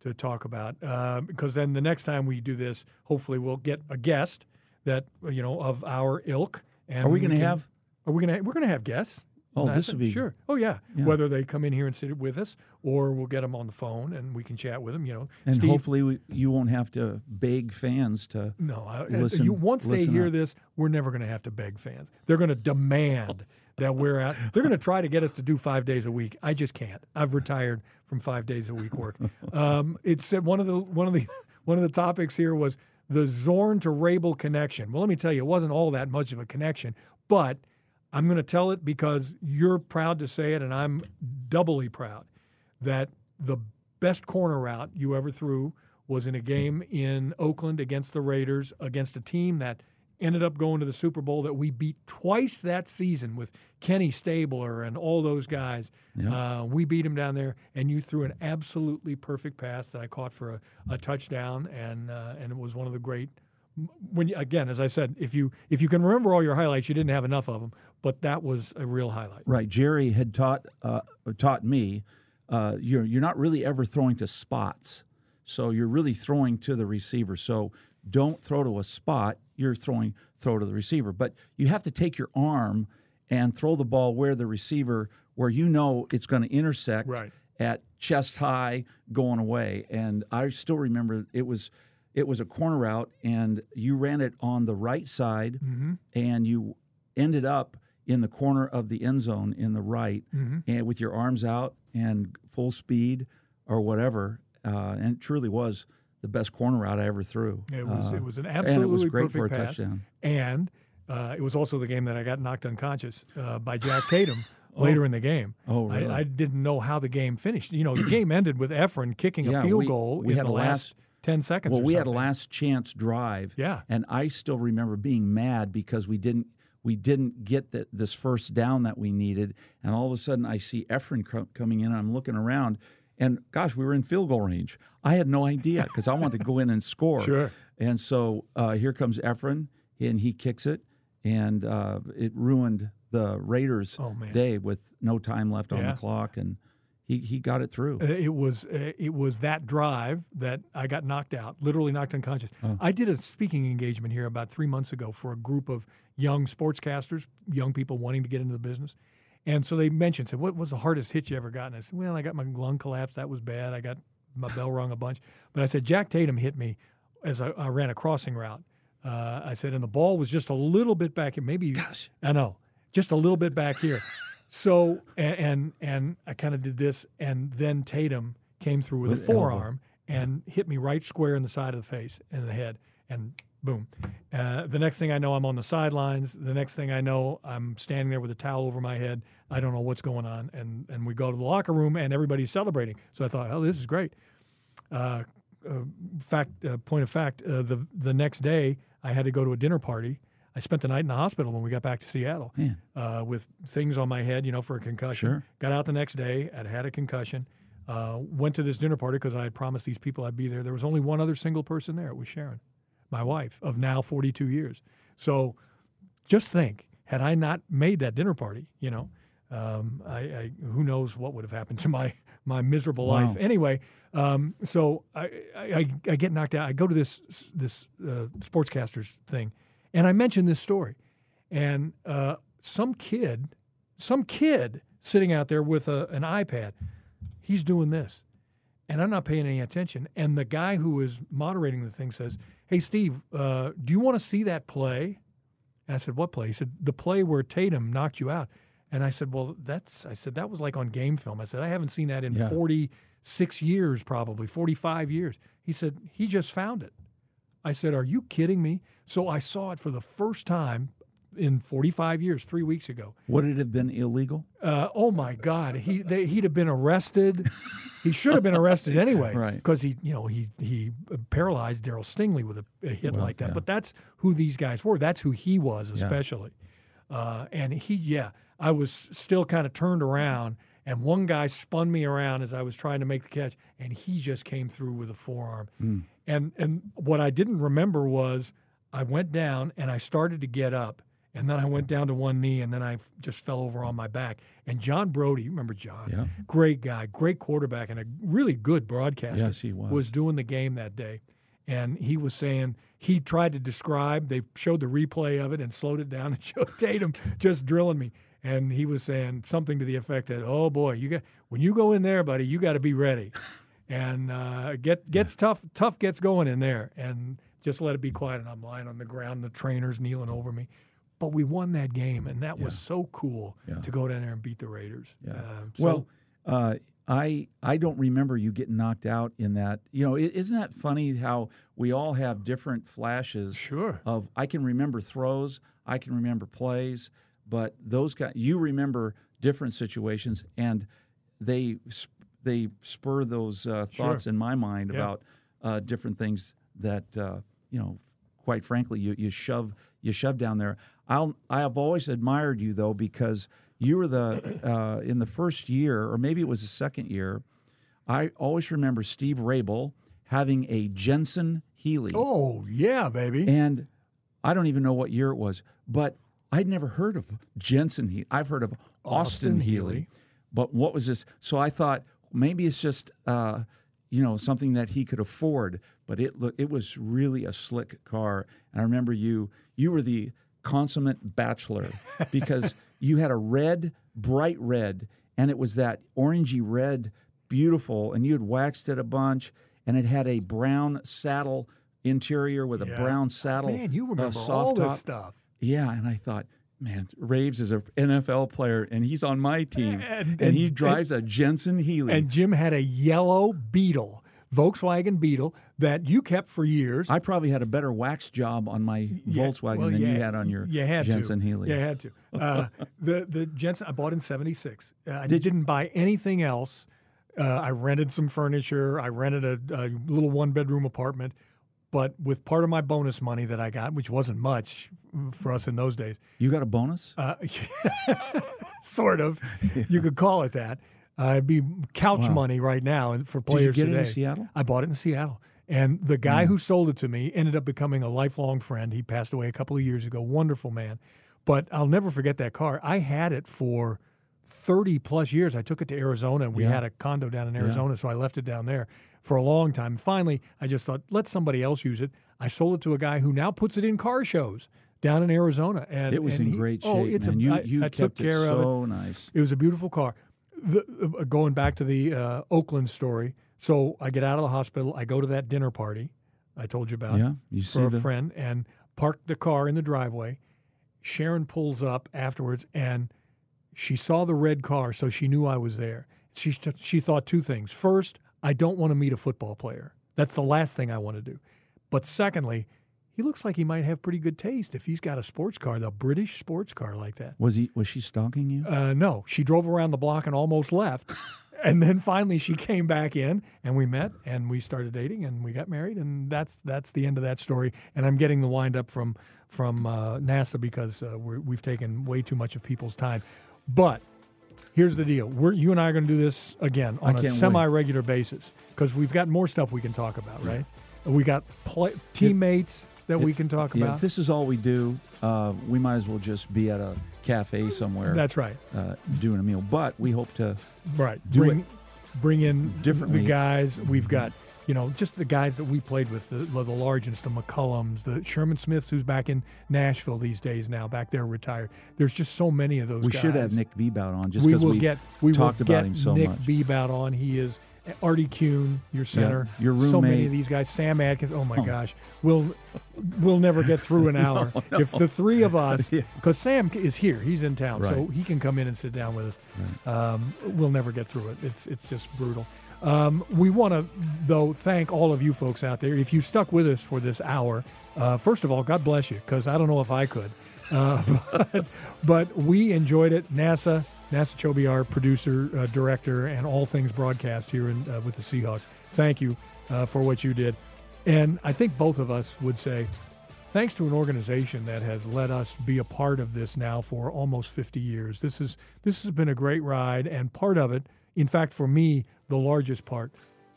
S3: to talk about uh, because then the next time we do this, hopefully we'll get a guest that you know of our ilk. And
S4: Are we gonna have-
S3: Are we gonna? We're gonna have guests.
S4: Oh, this would be-
S3: sure. Oh yeah.
S4: Yeah.
S3: Whether they come in here and sit with us, or we'll get them on the phone and we can chat with them. You know,
S4: And
S3: Steve,
S4: hopefully we, you won't have to beg fans to.
S3: no, I, I-
S4: Listen-
S3: you, once they hear
S4: up.
S3: this, we're never going to have to beg fans. They're going to demand that we're out. They're going to try to get us to do five days a week. I just can't. I've retired from five days a week work. <laughs> Um, it said one of the one of the <laughs> one of the topics here was the Zorn to Raible connection. Well, let me tell you, it wasn't all that much of a connection, but I'm going to tell it because you're proud to say it, and I'm doubly proud that the best corner route you ever threw was in a game in Oakland against the Raiders, against a team that ended up going to the Super Bowl that we beat twice that season with Kenny Stabler and all those guys. Uh, we beat them down there, and you threw an absolutely perfect pass that I caught for a, a touchdown, and uh, and it was one of the great. When you, again, as I said, if you if you can remember all your highlights, you didn't have enough of them, but that was a real highlight.
S4: Right. Jerry had taught uh, taught me uh, you're you're not really ever throwing to spots, so you're really throwing to the receiver. So don't throw to a spot. You're throwing throw to the receiver, but you have to take your arm and throw the ball where the receiver where you know it's going to intersect
S3: Right.
S4: at chest high going away. And I still remember it was it was a corner route, and you ran it on the right side, and you ended up in the corner of the end zone in the right, and with your arms out and full speed or whatever. Uh, and it truly was the best corner route I ever threw.
S3: It was
S4: Uh,
S3: it was an
S4: and
S3: absolutely
S4: it was great
S3: perfect
S4: for a
S3: pass.
S4: touchdown.
S3: And uh, it was also the game that I got knocked unconscious uh, by Jack <laughs> Tatum later in the game.
S4: Oh, really?
S3: I, I didn't know how the game finished. You know, the game <clears throat> ended with Efren kicking
S4: Yeah,
S3: a field
S4: we-
S3: goal
S4: we
S3: in
S4: had
S3: the
S4: a
S3: last,
S4: last-
S3: ten seconds.
S4: Well, we had a last chance drive.
S3: Yeah.
S4: And I still remember being mad because we didn't we didn't get the, this first down that we needed, and all of a sudden I see Efren co- coming in. and I'm looking around, and gosh, we were in field goal range. I had no idea because I wanted to go in and score. <laughs>
S3: Sure.
S4: And so uh, here comes Efren, and he kicks it, and uh, it ruined the Raiders'
S3: Oh,
S4: day with no time left on the clock, and he he got it through.
S3: Uh, It was uh, it was that drive that I got knocked out, literally knocked unconscious. I did a speaking engagement here about three months ago for a group of young sportscasters, young people wanting to get into the business, and so they mentioned, said, "What was the hardest hit you ever got?" And I said, "Well, I got my lung collapse. That was bad. I got my bell rung a bunch." But I said, "Jack Tatum hit me as I, I ran a crossing route." Uh, I said, and the ball was just a little bit back here, maybe. Gosh. I know, just a little bit back here. So and and, and I kind of did this, and then Tatum came through with,
S4: With
S3: a
S4: elbow.
S3: forearm and hit me right square in the side of the face and the head, and boom. Uh, the next thing I know, I'm on the sidelines. The next thing I know, I'm standing there with a towel over my head. I don't know what's going on, and and we go to the locker room, and everybody's celebrating. So I thought, oh, this is great. Uh, uh, fact, uh, point of fact, uh, the the next day I had to go to a dinner party. I spent the night in the hospital when we got back to Seattle uh, with things on my head, you know, for a concussion.
S4: Sure.
S3: Got out the next day. I'd had a concussion. Uh, went to this dinner party because I had promised these people I'd be there. There was only one other single person there. It was Sharon, my wife of now 42 years. So just think, had I not made that dinner party, you know, um, I, I who knows what would have happened <laughs> to my my miserable
S4: Wow.
S3: life. Anyway, um, so I, I I get knocked out. I go to this this uh, sportscasters thing, and I mentioned this story, and uh, some kid, some kid sitting out there with a, an iPad, he's doing this, and I'm not paying any attention. And the guy who is moderating the thing says, "Hey, Steve, uh, do you want to see that play?" And I said, "What play?" He said, "The play where Tatum knocked you out." And I said, "Well, that's," I said, "that was like on game film." I said, "I haven't seen that in
S4: Yeah.
S3: 46 years, probably 45 years." He said, "He just found it." I said, "Are you kidding me?" So I saw it for the first time in 45 years, three weeks ago.
S4: Would it have been illegal?
S3: Uh, oh my God, he they, he'd have been arrested. he should have been arrested <laughs> anyway,
S4: Right.
S3: Because he, you know, he he paralyzed Darryl Stingley with a, a hit
S4: Well,
S3: like that.
S4: yeah.
S3: But that's who these guys were. That's who he was, especially. Uh, and he, yeah, I was still kind of turned around, and one guy spun me around as I was trying to make the catch, and he just came through with a forearm.
S4: Hmm.
S3: And and what I didn't remember was I went down and I started to get up, and then I went down to one knee, and then I just fell over on my back. And John Brodie, you remember John?
S4: Yeah.
S3: Great guy, great quarterback, and a really good broadcaster.
S4: Yes, he was.
S3: Was doing the game that day, and he was saying he tried to describe. They showed the replay of it and slowed it down and <laughs> showed Tatum just drilling me. And he was saying something to the effect that, "Oh boy, you got when you go in there, buddy, you got to be ready." And uh, get gets tough. Tough gets going in there, and just let it be quiet. And I'm lying on the ground, the trainer's kneeling over me. But we won that game, and that was so cool
S4: Yeah.
S3: to go down there and beat the Raiders.
S4: Yeah.
S3: Uh, so-
S4: well, uh, I I don't remember you getting knocked out in that. You know, is isn't that funny how we all have different flashes?
S3: Sure.
S4: Of I can remember throws, I can remember plays, but those guys you remember different situations, and they they spur those uh, thoughts in my mind
S3: Yeah.
S4: about uh, different things that uh, you know. Quite frankly, you, you shove you shove down there. I'll I have always admired you though because you were the uh, in the first year or maybe it was the second year. I always remember Steve Raible having a Jensen Healey,
S3: oh yeah, baby.
S4: and I don't even know what year it was, but I'd never heard of Jensen Healey. I've heard of Austin,
S3: Austin
S4: Healey.
S3: Healey.
S4: but what was this? So I thought maybe it's just uh, you know something that he could afford, but it look it was really a slick car. And I remember you you were the consummate bachelor <laughs> because you had a red, bright red, and it was that orangey red, beautiful, and you had waxed it a bunch, and it had a brown saddle interior with a brown saddle.
S3: Man, you
S4: uh,
S3: remember
S4: soft
S3: all this
S4: top.
S3: stuff.
S4: Yeah, and I thought, man, Raves is an NFL player, and he's on my team,
S3: And-
S4: and, he
S3: and-
S4: drives a Jensen Healey.
S3: And Jim had a yellow Beetle, Volkswagen Beetle, that you kept for years.
S4: I probably had a better wax job on my
S3: Yeah,
S4: Volkswagen
S3: well,
S4: than you had on your
S3: you had
S4: Jensen
S3: to.
S4: Healey.
S3: You had to. <laughs> Uh, the the Jensen I bought in '76. Uh, I didn't buy anything else. Uh, I rented some furniture. I rented a, a little one bedroom apartment. But with part of my bonus money that I got, which wasn't much for us in those days,
S4: You got a bonus?
S3: uh, <laughs> sort of, <laughs> you could call it that. Uh, it'd be couch
S4: Wow.
S3: money right now and for
S4: Did you
S3: players
S4: get it
S3: today.
S4: in Seattle?
S3: I bought it in Seattle. And the guy who sold it to me ended up becoming a lifelong friend. He passed away a couple of years ago. Wonderful man. But I'll never forget that car. I had it for 30 plus years. I took it to Arizona and we
S4: Yeah.
S3: had a condo down in Arizona, so I left it down there for a long time. Finally, I just thought, let somebody else use it. I sold it to a guy who now puts it in car shows down in Arizona. And
S4: it was
S3: and
S4: in
S3: he-
S4: great shape,
S3: oh, it's
S4: man.
S3: A,
S4: you you
S3: I
S4: kept it
S3: care of it.
S4: so nice.
S3: It was a beautiful car. The, uh, going back to the uh, Oakland story, so I get out of the hospital. I go to that dinner party I told you about
S4: Yeah, you
S3: for a
S4: the
S3: friend and park the car in the driveway. Sharon pulls up afterwards and she saw the red car, so she knew I was there. She she thought two things. First, I don't want to meet a football player. That's the last thing I want to do. But secondly, he looks like he might have pretty good taste if he's got a sports car, the British sports car like that.
S4: was he was she stalking you?
S3: Uh, no, she drove around the block and almost left. <laughs> and then finally she came back in and we met and we started dating and we got married and that's that's the end of that story. And I'm getting the wind up from from uh, NASA because uh, we're, we've taken way too much of people's time. But here's the deal: we're, you and I are going to do this again on a semi-regular basis because we've got more stuff we can talk about, right? We got play, teammates that we can talk
S4: yeah,
S3: about.
S4: if this is all we do, uh, we might as well just be at a cafe somewhere
S3: That's right.
S4: uh, doing a meal. But we hope to
S3: Right.
S4: do
S3: bring, bring in
S4: differently.
S3: the guys. We've got, you know, just the guys that we played with, the, the Largents, the McCullums, the Sherman Smiths, who's back in Nashville these days now, back there retired. There's just so many of those
S4: we
S3: guys.
S4: should have Nick Bebout on just
S3: we
S4: because
S3: will
S4: we
S3: get we
S4: talked
S3: will
S4: about
S3: get
S4: him so
S3: Nick
S4: much.
S3: Bebout on. He is Artie Kuhn, your center.
S4: your roommate.
S3: So many of these guys. Sam Adkins. Oh my
S4: Oh.
S3: gosh, we'll we'll never get through an <laughs> hour if the three of us. <laughs>
S4: Yeah.
S3: Because Sam is here. He's in town, so he can come in and sit down with us. Um, we'll never get through it. It's it's just brutal. Um, we want to though thank all of you folks out there. If you stuck with us for this hour, uh, first of all, God bless you, because I don't know if I could. Uh, <laughs> but, but, we enjoyed it. NASA, NASA Chobe, our producer, uh, director, and all things broadcast here in, uh, with the Seahawks. Thank you uh, for what you did. And I think both of us would say, thanks to an organization that has let us be a part of this now for almost 50 years. This is this has been a great ride, and part of it, in fact, for me, the largest part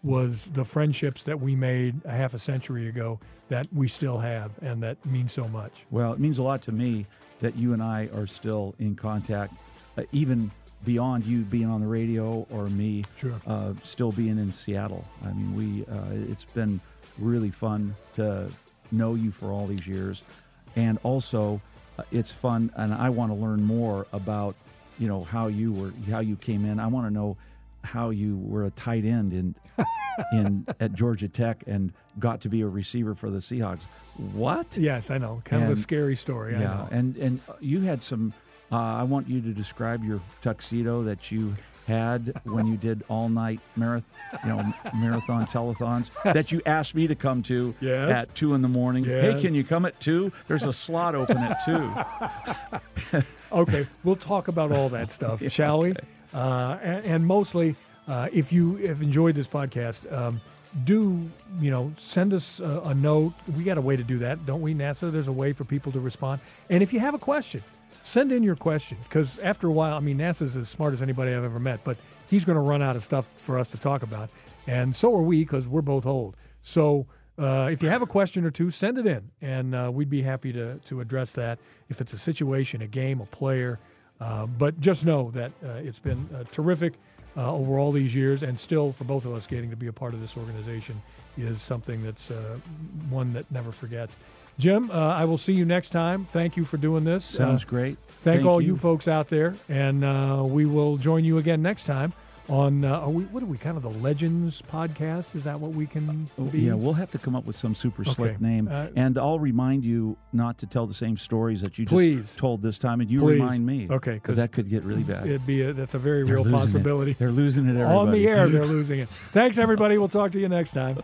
S3: was the friendships that we made a half a century ago that we still have and that mean so much.
S4: Well, it means a lot to me that you and I are still in contact, uh, even beyond you being on the radio or me
S3: sure.
S4: uh, still being in Seattle. I mean, we uh, it's been really fun to know you for all these years, and also uh, it's fun, and I want to learn more about you know how you were how you came in. I want to know how you were a tight end in in at Georgia Tech and got to be a receiver for the Seahawks. What?
S3: Yes, I know. Kind and, of a scary story.
S4: Yeah, and and you had some. Uh, I want you to describe your tuxedo that you had when you did all night marathon, you know, marathon telethons that you asked me to come to
S3: yes.
S4: at two in the morning.
S3: Yes.
S4: Hey, can you come at two? There's a slot open at two. <laughs>
S3: okay, we'll talk about all that stuff, <laughs> yeah, shall we? Uh, and, and, mostly, uh, if you have enjoyed this podcast, um, do you know send us a, a note? We got a way to do that, don't we, NASA? There's a way for people to respond. And if you have a question send in your question because after a while, I mean, NASA's as smart as anybody I've ever met, but he's going to run out of stuff for us to talk about. And so are we because we're both old. So uh, if you have a question or two, send it in, and uh, we'd be happy to, to address that if it's a situation, a game, a player. Uh, but just know that uh, it's been uh, terrific uh, over all these years, and still for both of us getting to be a part of this organization is something that's one that never forgets. Jim, uh, I will see you next time. Thank you for doing this.
S4: Sounds uh, great.
S3: Thank, thank all you. you. folks out there, and uh, we will join you again next time on uh, are we what are we kind of the legends podcast is that what we can
S4: oh,
S3: be?
S4: yeah we'll have to come up with some super slick name
S3: uh,
S4: and i'll remind you not to tell the same stories that you
S3: please.
S4: just told this time and you
S3: please.
S4: remind me
S3: okay
S4: because that could get really bad
S3: it'd be a, that's a very
S4: they're
S3: real possibility
S4: it. they're losing it everybody.
S3: on the air they're <laughs> losing it thanks everybody we'll talk to you next time